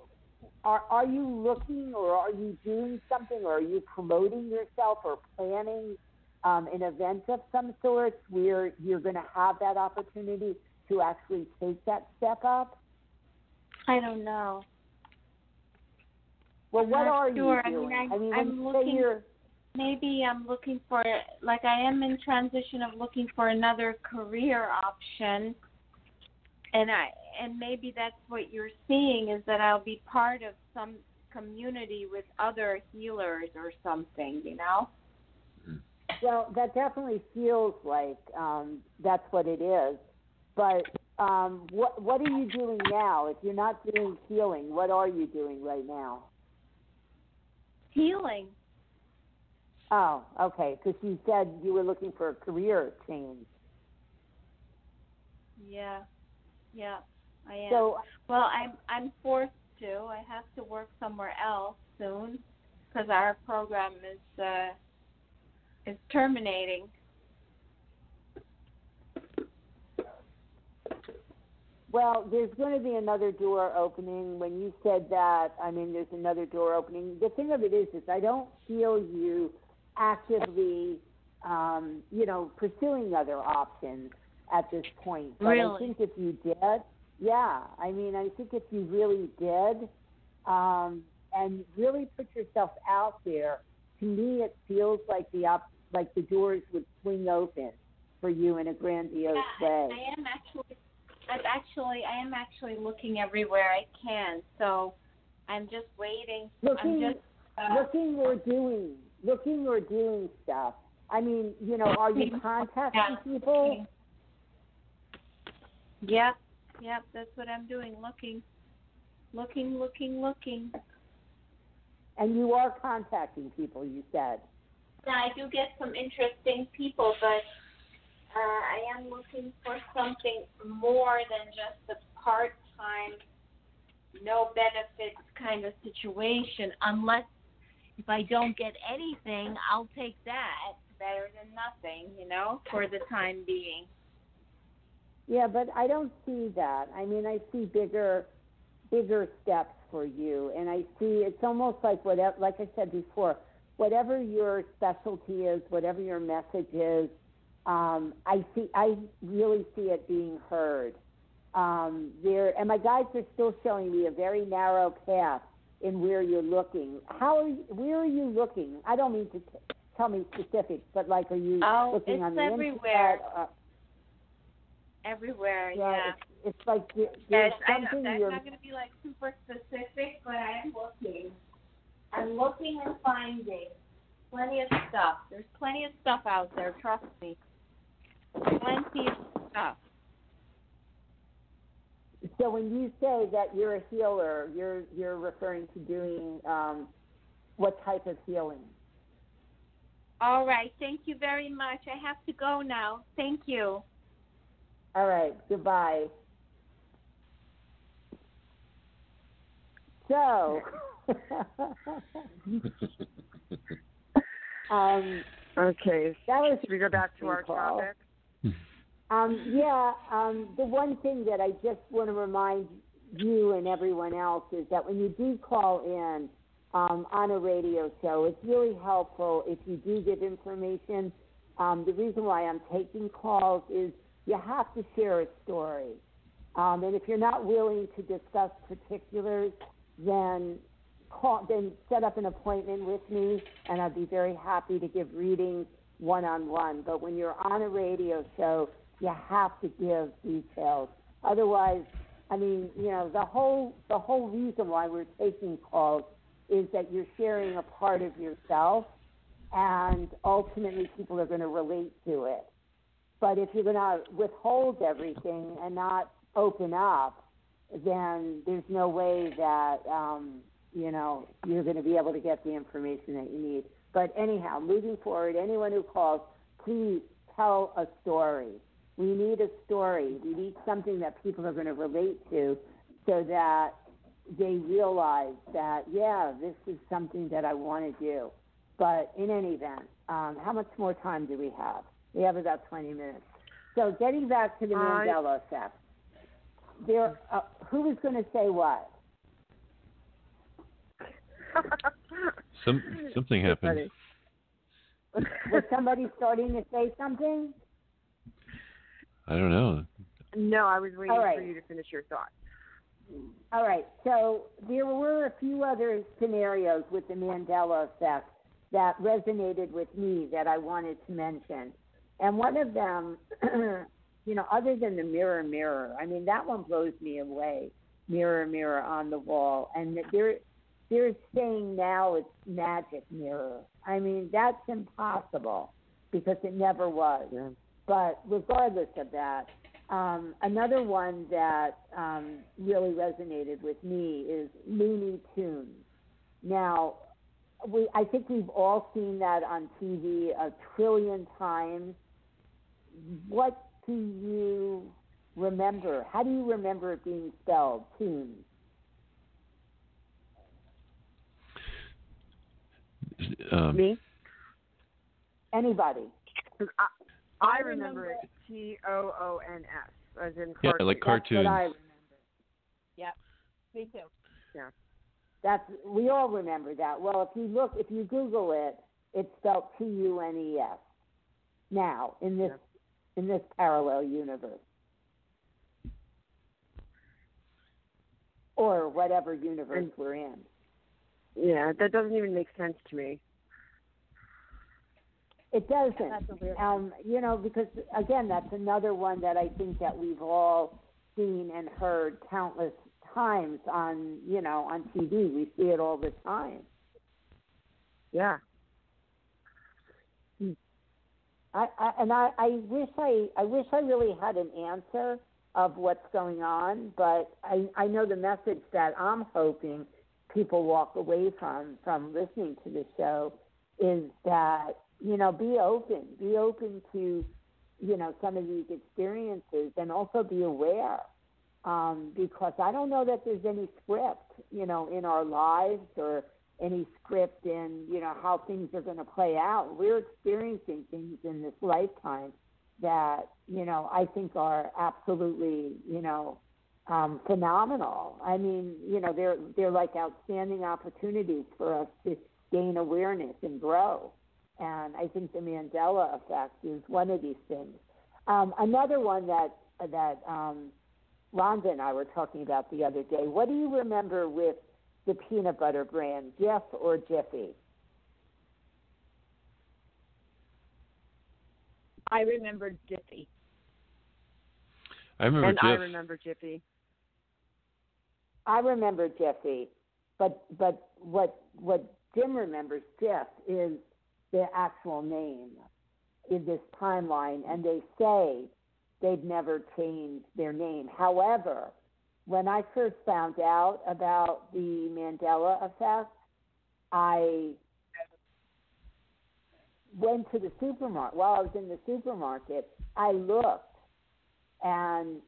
S5: are are you looking, or are you doing something, or are you promoting yourself, or planning um, an event of some sort where you're going to have that opportunity to actually take that step up?
S9: I don't know.
S5: Well,
S9: I'm
S5: what are
S9: sure.
S5: you doing?
S9: I mean, I,
S5: mean,
S9: I'm
S5: you
S9: looking.
S5: you're
S9: Maybe I'm looking for, like, I am in transition of looking for another career option, and I and maybe that's what you're seeing is that I'll be part of some community with other healers or something, you know.
S5: Well, that definitely feels like um, that's what it is. But um, what what are you doing now? If you're not doing healing, what are you doing right now?
S9: Healing.
S5: Oh, okay. Because you said you were looking for a career change.
S9: Yeah, yeah, I am.
S5: So-
S9: well, I'm I'm forced to. I have to work somewhere else soon because our program is uh, is terminating.
S5: Well, there's going to be another door opening. When you said that, I mean, there's another door opening. The thing of it is, is I don't feel you actively, um, you know, pursuing other options at this point. But I think if you did, yeah, I mean, I think if you really did, um, and really put yourself out there, to me, it feels like the op- like the doors would swing open for you in a grandiose
S9: Yeah,
S5: way.
S9: I am actually. I'm actually. I am actually looking everywhere I can. So, I'm just waiting.
S5: looking,
S9: I'm just. Uh,
S5: looking or doing, looking or doing stuff. I mean, you know, are you
S9: Yeah.
S5: contacting people?
S9: Yep. Yep. That's what I'm doing. Looking. Looking. Looking. Looking.
S5: And you are contacting people, you said.
S9: Yeah, I do get some interesting people, but uh, I am looking for something more than just a part-time, no benefits kind of situation. Unless if I don't get anything, I'll take that better than nothing, you know, for the time being.
S5: Yeah, but I don't see that. I mean, I see bigger, bigger steps for you, and I see it's almost like whatever, like I said before, whatever your specialty is, whatever your message is, um, I see, I really see it being heard. Um, there, and my guides are still showing me a very narrow path in where you're looking. How are you, where are you looking? I don't mean to t- tell me specifics, but like, are you
S9: Oh,
S5: looking
S9: it's
S5: on the
S9: everywhere.
S5: internet? Uh,
S9: Everywhere,
S5: yeah,
S9: yeah.
S5: It's, it's like there-
S9: Yes,
S5: there's
S9: I know.
S5: something
S9: I'm not going to be like super specific, but I am looking. I'm looking and finding plenty of stuff. There's plenty of stuff out there. Trust me. Plenty of stuff.
S5: So when you say that you're a healer, you're you're referring to doing um, what type of healing?
S9: All right. Thank you very much. I have to go now. Thank you.
S5: All right, goodbye. So, um,
S3: Okay.
S5: that was
S3: Should we go back to our
S5: Call.
S3: topic?
S5: Um, yeah, um, the one thing that I just want to remind you and everyone else is that when you do call in um, on a radio show, it's really helpful if you do give information. Um, the reason why I'm taking calls is you have to share a story. Um, and if you're not willing to discuss particulars, then call, then set up an appointment with me, and I'd be very happy to give readings one on one. But when you're on a radio show, you have to give details. Otherwise, I mean, you know, the whole the whole reason why we're taking calls is that you're sharing a part of yourself, and ultimately people are going to relate to it. But if you're going to withhold everything and not open up, then there's no way that um, you know you're going to be able to get the information that you need. But anyhow, moving forward, anyone who calls, please tell a story. We need a story. We need something that people are going to relate to, so that they realize that yeah, this is something that I want to do. But in any event, um, how much more time do we have? We have about 20 minutes. So getting back to the Mandela effect, there, uh, who was going to say what?
S4: Some something happened.
S5: Was somebody starting to say something?
S4: I don't know.
S3: No, I was waiting
S5: All right.
S3: for you to finish your thought.
S5: All right. So there were a few other scenarios with the Mandela effect that resonated with me that I wanted to mention. And one of them, you know, other than the mirror, mirror, I mean, that one blows me away. Mirror, mirror on the wall. And they're, they're saying now it's magic mirror. I mean, that's impossible because it never was. But regardless of that, um, another one that um, really resonated with me is Looney Tunes. Now, we I think we've all seen that on TV a trillion times. What do you remember? How do you remember it being spelled? Tunes.
S4: Um,
S3: Me?
S5: Anybody?
S3: 'Cause I, I
S5: I
S3: remember
S5: remember-
S3: it T O O N S. as in
S4: Yeah,
S3: cartoon.
S4: like cartoons.
S5: That's what I remember.
S6: Yep. Me too.
S3: Yeah.
S5: That's we all remember that. Well, if you look, if you Google it, it's spelled T U N E S. Now in this in this parallel universe, or whatever universe
S3: And-
S5: we're in.
S3: Yeah, that doesn't even make sense to me.
S5: It doesn't.
S6: That's a weird
S5: um, you know, because again, that's another one that I think that we've all seen and heard countless times on, you know, on TV. We see it all the time.
S3: Yeah.
S5: I, I and I, I wish I I wish I really had an answer of what's going on, but I I know the message that I'm hoping people walk away from from listening to the show is that you know be open, be open to you know some of these experiences, and also be aware um, because I don't know that there's any script you know in our lives or any script in you know how things are going to play out. We're experiencing things in this lifetime that you know I think are absolutely you know um, phenomenal. I mean, you know, they're they're like outstanding opportunities for us to gain awareness and grow. And I think the Mandela effect is one of these things. Um, another one that that um, Rhonda and I were talking about the other day. What do you remember with the peanut butter brand, Jif or Jiffy?
S6: I remember Jiffy.
S4: I remember
S3: and
S4: Jif.
S3: I remember Jiffy.
S5: I remember Jiffy, but but what what Jim remembers Jif is the actual name in this timeline, and they say they've never changed their name. However, when I first found out about the Mandela effect, I went to the supermarket. While I was in the supermarket, I looked, and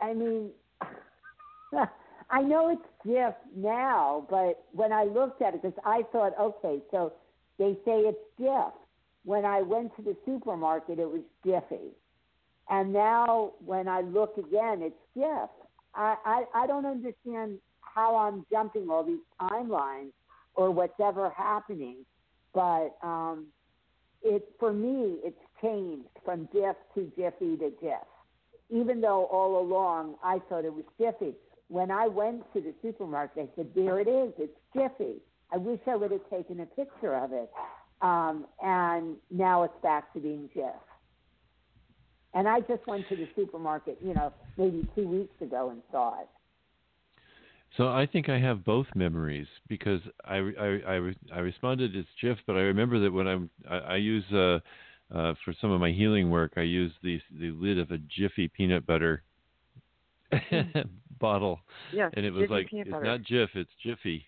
S5: I, I mean, I know it's Jif now, but when I looked at it, because I thought, okay, so they say it's Jif. When I went to the supermarket, it was Jiffy. And now when I look again, it's Jif. I, I, I don't understand how I'm jumping all these timelines or what's ever happening, but um, it for me, it's changed from Jif to Jiffy to Jif. Even though all along I thought it was Jiffy. When I went to the supermarket, I said, "There it is. It's Jiffy." I wish I would have taken a picture of it. Um, and now it's back to being Jif. And I just went to the supermarket, you know, maybe two weeks ago and saw it.
S4: So I think I have both memories because I I I, I responded as Jif, but I remember that when I'm I, I use uh, uh, for some of my healing work, I use the the lid of a Jiffy peanut butter bottle,
S3: Yes,
S4: and it was
S3: Jiffy
S4: like
S3: peanut
S4: it's
S3: butter.
S4: not Jif, it's Jiffy.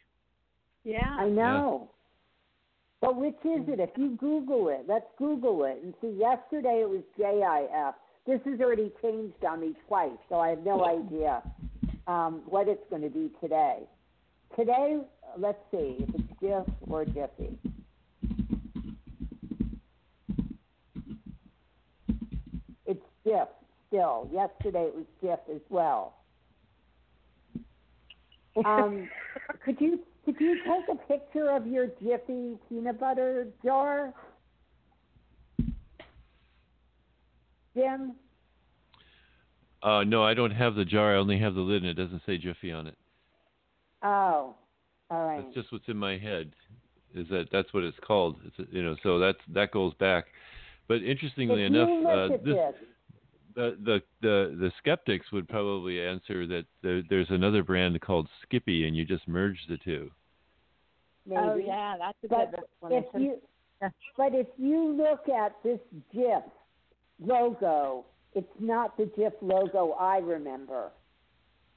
S6: Yeah.
S5: I know. But which is it? If you Google it, let's Google it and see. Yesterday it was JIF. This has already changed on me twice, so I have no idea um, what it's going to be today. Today, let's see if it's Jif or Jiffy. It's Jif still. Yesterday it was Jif as well. Um, could you could you take a picture of your Jiffy peanut butter jar, Jim?
S4: Uh, no, I don't have the jar. I only have the lid, and it doesn't say Jiffy on it.
S5: Oh, all right.
S4: That's just what's in my head. Is that that's what it's called? It's you know, so that's that goes back. But interestingly
S5: if
S4: enough,
S5: you
S4: uh, this
S5: this,
S4: the, the the the skeptics would probably answer that there, there's another brand called Skippy, and you just merge the two.
S5: maybe.
S6: Oh yeah, that's a
S5: But
S6: good
S5: if you, but if you look at this Jif logo, it's not the Jif logo I remember.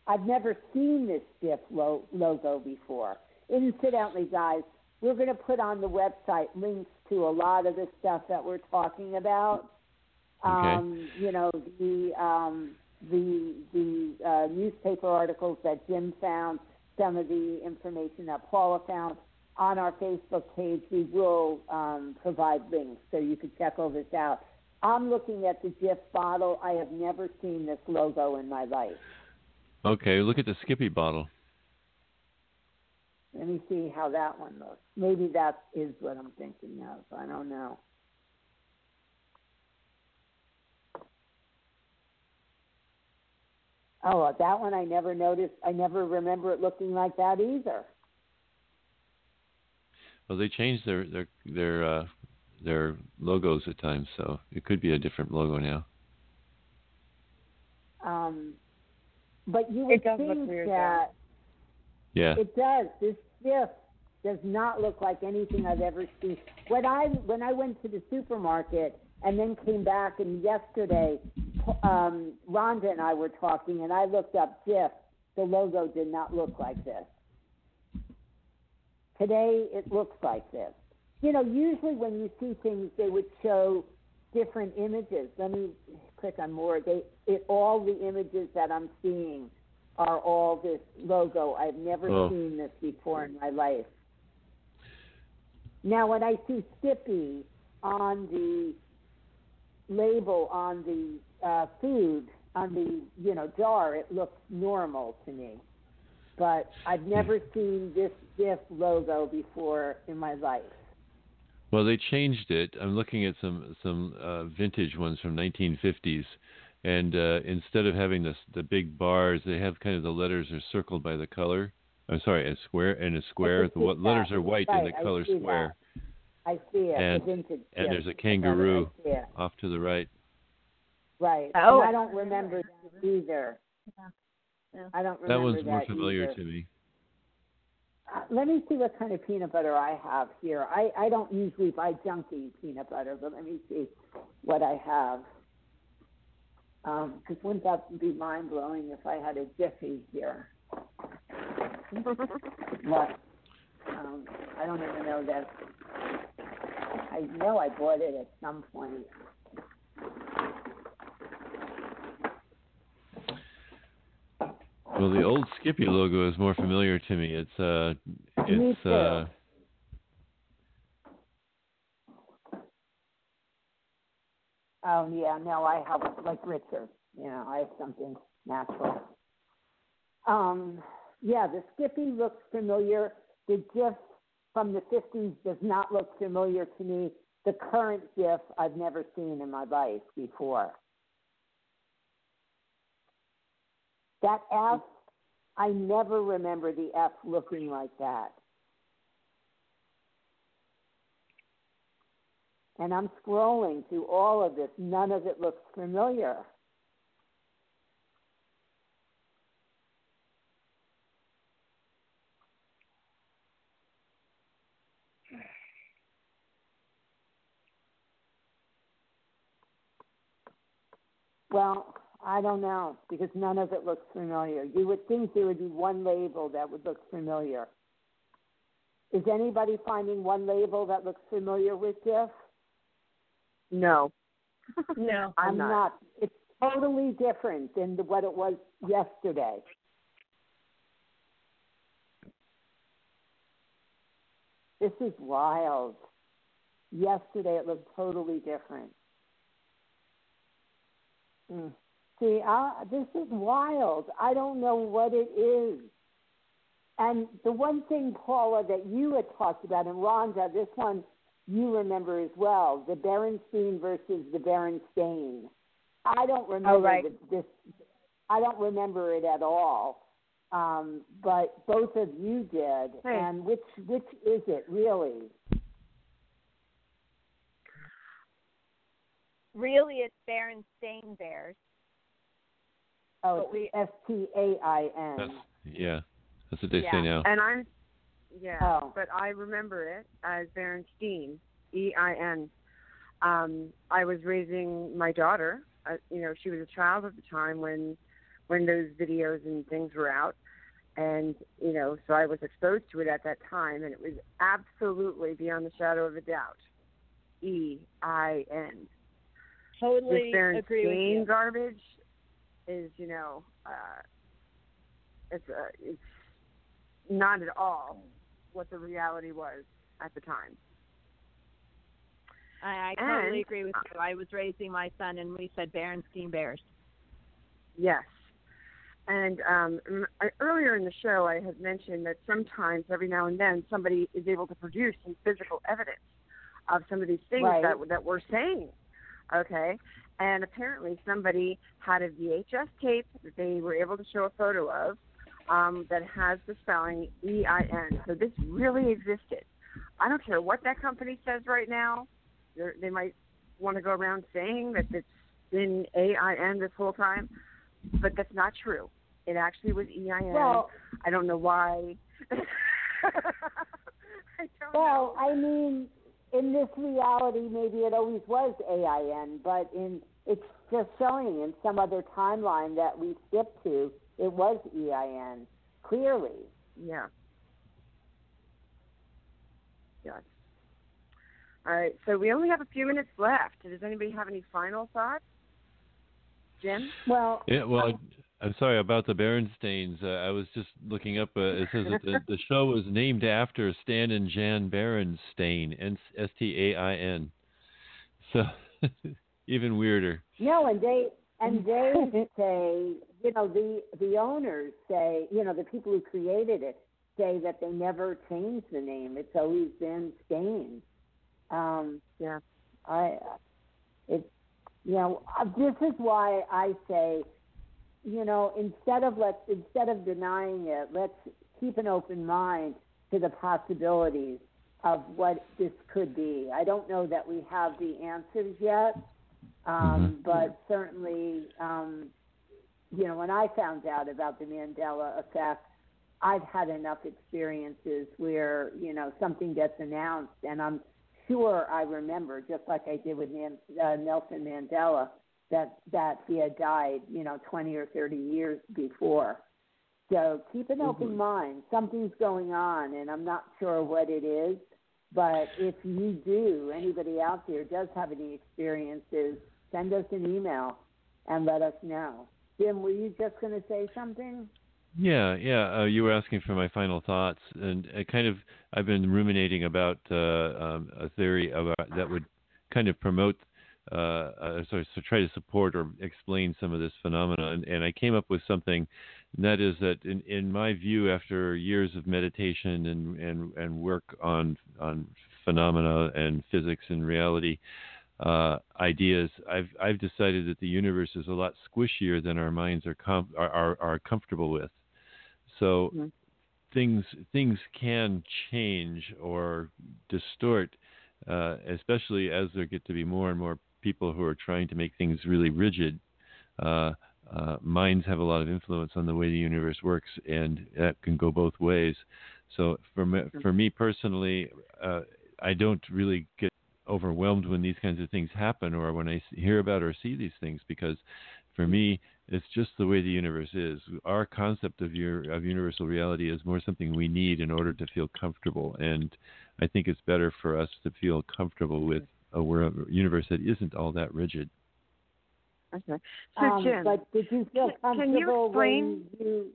S5: I've never seen this Jif lo- logo before. Incidentally, guys, we're going to put on the website links to a lot of the stuff that we're talking about.
S4: Okay.
S5: Um, you know, the um, the the uh, newspaper articles that Jim found, some of the information that Paula found on our Facebook page. We will um, provide links so you can check all this out. I'm looking at the Jif bottle. I have never seen this logo in my life.
S4: Okay, look at the Skippy bottle.
S5: Let me see how that one looks. Maybe that is what I'm thinking of. I don't know. Oh, that one I never noticed. I never remember it looking like that either.
S4: Well, they changed their their their uh, their logos at times, so it could be a different logo now.
S5: Um, but you would
S3: It does look
S5: think
S3: weird,
S5: that
S4: Yeah.
S5: it does. This stiff does not look like anything I've ever seen. When I when I went to the supermarket and then came back, and yesterday, um, Rhonda and I were talking, and I looked up Jif. The logo did not look like this. Today, it looks like this. You know, usually when you see things, they would show different images. Let me click on more. They, it, all the images that I'm seeing are all this logo. I've never
S4: Oh.
S5: seen this before in my life. Now, when I see Skippy on the label on the uh, food on the you know jar, it looks normal to me. But I've never seen this Jif logo before in my life.
S4: Well, they changed it. I'm looking at some some uh, vintage ones from 1950s, and uh, instead of having the the big bars, they have kind of the letters are circled by the color. I'm sorry, a square and a square. The what letters
S5: that.
S4: are white
S5: Right,
S4: and the color
S5: see that.
S4: Square.
S5: I see it.
S4: And- And
S5: Jif.
S4: there's a kangaroo
S5: I see it.
S4: off to the right.
S5: Right.
S6: Oh.
S5: And I don't remember that either. I don't remember
S4: That one's more familiar
S5: either.
S4: to me.
S5: Uh, let me see what kind of peanut butter I have here. I, I don't usually buy junky peanut butter, but let me see what I have. Because wouldn't that be mind blowing if I had a Jiffy here? what? Um, I don't even know that. I know I bought it at some point.
S4: Well, the old Skippy logo is more familiar to me. It's uh,
S5: Me
S4: it's
S5: too.
S4: uh,
S5: Oh yeah, no, I have like Richard. You know, I have something natural. Um, yeah, the Skippy looks familiar. The Jif from the '50s does not look familiar to me. The current Jif I've never seen in my life before. That F, I never remember the F looking like that. And I'm scrolling through all of this. None of it looks familiar. Well, I don't know because none of it looks familiar. You would think there would be one label that would look familiar. Is anybody finding one label that looks familiar with this?
S3: No.
S6: No.
S3: I'm
S5: I'm
S3: not.
S5: not. It's totally different than the, what it was yesterday. This is wild. Yesterday it looked totally different. Mm. See, I, this is wild. I don't know what it is. And the one thing, Paula, that you had talked about, and Rhonda, this one you remember as well, the Berenstein versus the Berenstain. I don't remember
S6: right.
S5: the, this. I don't remember it at all. Um, but both of you did. And which which is it really?
S6: Really, it's Berenstain Bears.
S5: Oh,
S6: But we-
S5: S T A I
S4: that's,
S5: N.
S4: yeah, that's what they
S6: Yeah.
S4: say now.
S3: And I'm, yeah,
S5: Oh.
S3: but I remember it as Berenstein, E I N. Um, I was raising my daughter. Uh, you know, she was a child at the time when, when those videos and things were out, and you know, so I was exposed to it at that time, and it was absolutely beyond the shadow of a doubt, E I N.
S6: Totally agree with you.
S3: garbage is, you know, uh, it's uh, it's not at all what the reality was at the time.
S6: I, I
S3: And-
S6: totally agree with you. I was raising my son, and we said Berenstein Bears.
S3: Yes. And um, I- earlier in the show, I had mentioned that sometimes, every now and then, somebody is able to produce some physical evidence of some of these things
S5: Right.
S3: that that we're saying. Okay. And apparently, somebody had a VHS tape that they were able to show a photo of um, that has the spelling E I N. So this really existed. I don't care what that company says right now. They're, they might want to go around saying that it's been A I N this whole time, but that's not true. It actually was E I N.
S5: Well-
S3: I don't know why. I
S5: Well,
S3: know.
S5: I mean, in this reality, maybe it always was AIN, but in it's just showing in some other timeline that we skipped to, it was EIN clearly.
S3: Yeah. Yes. All right. So we only have a few minutes left. Does anybody have any final thoughts? Jim?
S5: Well,
S4: Yeah, well, I, I'm sorry about the Berenstains. Uh, I was just looking up. Uh, it says that the, the show was named after Stan and Jan Berenstain, S T A I N. So even weirder.
S5: no, and they and they say, you know, the the owners say, you know, the people who created it say that they never changed the name. It's always been Stain. Um,
S3: Yeah.
S5: I, it, you know, uh, this is why I say, you know, instead of let's instead of denying it, let's keep an open mind to the possibilities of what this could be. I don't know that we have the answers yet, um, but certainly, um, you know, when I found out about the Mandela effect, I've had enough experiences where you know something gets announced, and I'm sure I remember, just like I did with Nan- uh, Nelson Mandela, that that he had died, you know, 20 or 30 years before. So keep an open mind. Something's going on, and I'm not sure what it is. But if you do, anybody out there does have any experiences, send us an email and let us know. Jim, were you just going to say something?
S4: Yeah, yeah. Uh, you were asking for my final thoughts, and I kind of I've been ruminating about uh, um, a theory about that would kind of promote, uh, uh, sorry, so try to support or explain some of this phenomena, and, and I came up with something, and that is that in, in my view, after years of meditation and and and work on on phenomena and physics and reality, uh, ideas, I've I've decided that the universe is a lot squishier than our minds are com- are, are, are comfortable with. So
S3: Mhm.
S4: things things can change or distort, uh, especially as there get to be more and more people who are trying to make things really rigid. Uh, uh, minds have a lot of influence on the way the universe works, and that can go both ways. So for me, for me personally, uh, I don't really get overwhelmed when these kinds of things happen or when I hear about or see these things because for me it's just the way the universe is. Our concept of your of universal reality is more something we need in order to feel comfortable and I think it's better for us to feel comfortable with a world, universe that isn't all that rigid.
S3: Okay. So,
S5: Um,
S3: Jim,
S5: but did you feel
S3: can- can you
S5: comfortable
S3: explain-
S5: when you?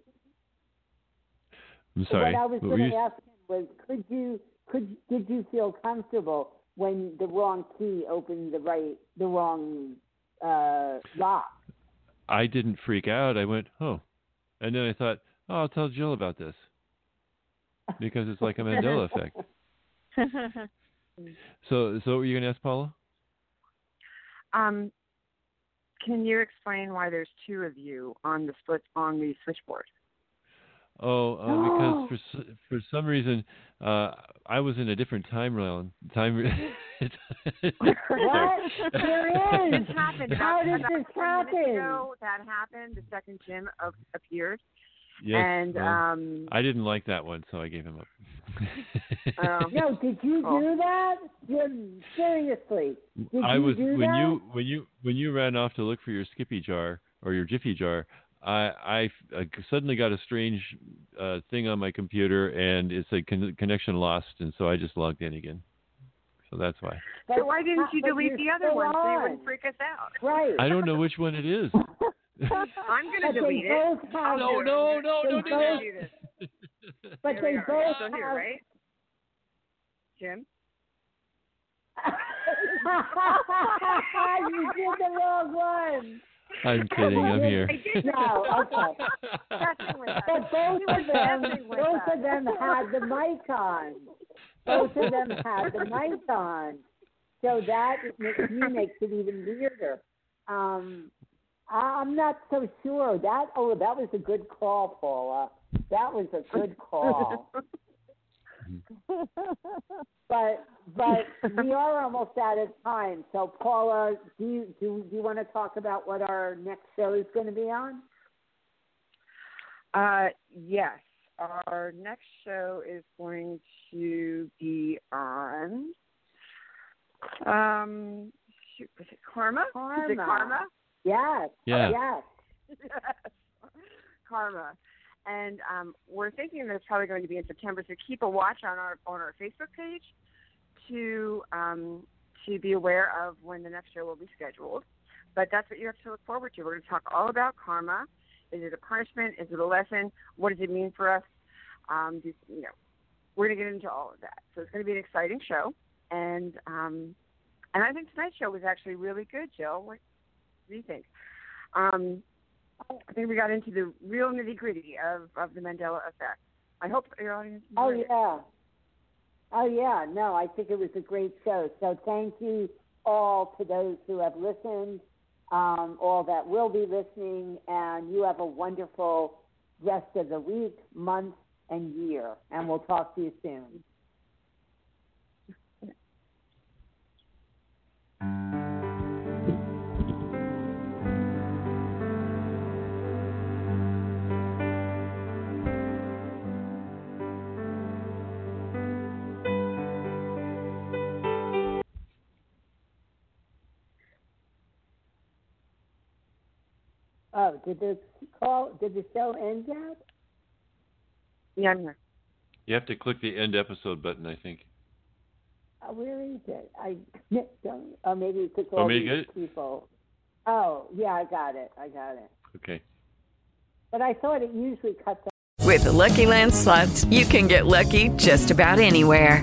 S4: I'm sorry.
S5: What I was
S4: what were
S5: going to
S4: you-
S5: ask him was, could you could did you feel comfortable when the wrong key opened the right the wrong uh, lock?
S4: I didn't freak out. I went, "Oh." And then I thought, "Oh, I'll tell Jill about this." Because it's like a Mandela effect. So, so what were you going to ask Paula?
S3: um, can you explain why there's two of you on the split on the switchboard?
S4: Oh, uh, because for for some reason uh, I was in a different time realm. Time. re-
S5: What? There is.
S3: This happened.
S5: How
S3: about,
S5: did
S3: about
S5: this happen?
S3: ago, that happened. The second Jim of, appeared,
S4: yes.
S3: and
S4: well,
S3: um,
S4: I didn't like that one, so I gave him up.
S3: um,
S5: No, did you
S3: Oh.
S5: do that? Jim, seriously, did
S4: I
S5: you
S4: was
S5: do
S4: when
S5: that?
S4: you when you when you ran off to look for your Skippy jar or your Jiffy jar. I, I, I suddenly got a strange uh, thing on my computer, and it's a con- connection lost, and so I just logged in again. So that's why.
S5: But-
S3: so why didn't you delete the other one so you wouldn't freak us out?
S5: Right.
S4: I don't know which one it is.
S3: I'm gonna
S5: they
S3: delete it.
S5: No, have-
S3: I'll it.
S4: no, no,
S5: They
S4: don't do
S5: both-
S4: that.
S3: do this.
S5: But they both
S3: Still
S5: have.
S3: here, right? Jim.
S5: you did the wrong one.
S4: I'm kidding. I'm here.
S5: No, okay. But both of them, both of them had the mic on. Both of them had the mic on. So that makes makes it even weirder. Um, I- I'm not so sure. That oh, that was a good call, Paula. That was a good call. but but we are almost out of time. So Paula, do you do, do you want to talk about what our next show is going to be on?
S3: Uh, yes, our next show is going to be on. Um, shoot, was it Karma? Is it
S5: Karma. Yes.
S4: Yeah.
S5: Yes.
S3: Karma. And um, we're thinking that it's probably going to be in September. So keep a watch on our on our Facebook page to um, to be aware of when the next show will be scheduled. But that's what you have to look forward to. We're going to talk all about karma. Is it a punishment? Is it a lesson? What does it mean for us? Um, do, you know, we're going to get into all of that. So it's going to be an exciting show. And um, and I think tonight's show was actually really good, Jill. What do you think? Um, I think we got into the real nitty gritty of, of the Mandela effect. I hope your audience.
S5: Oh
S3: it.
S5: yeah. Oh yeah. No, I think it was a great show. So thank you all to those who have listened, um, all that will be listening, and you have a wonderful rest of the week, month, and year. And we'll talk to you soon. Oh, did the call? Did the show end yet?
S3: Yeah, I'm here.
S4: You have to click the end episode button, I think.
S5: Uh, where is it? I don't. Oh, maybe it's all
S4: Want me to
S5: these people. Oh, yeah, I got it. I got it.
S4: Okay.
S5: But I thought it usually cuts off.
S10: With the Lucky Land slots, you can get lucky just about anywhere.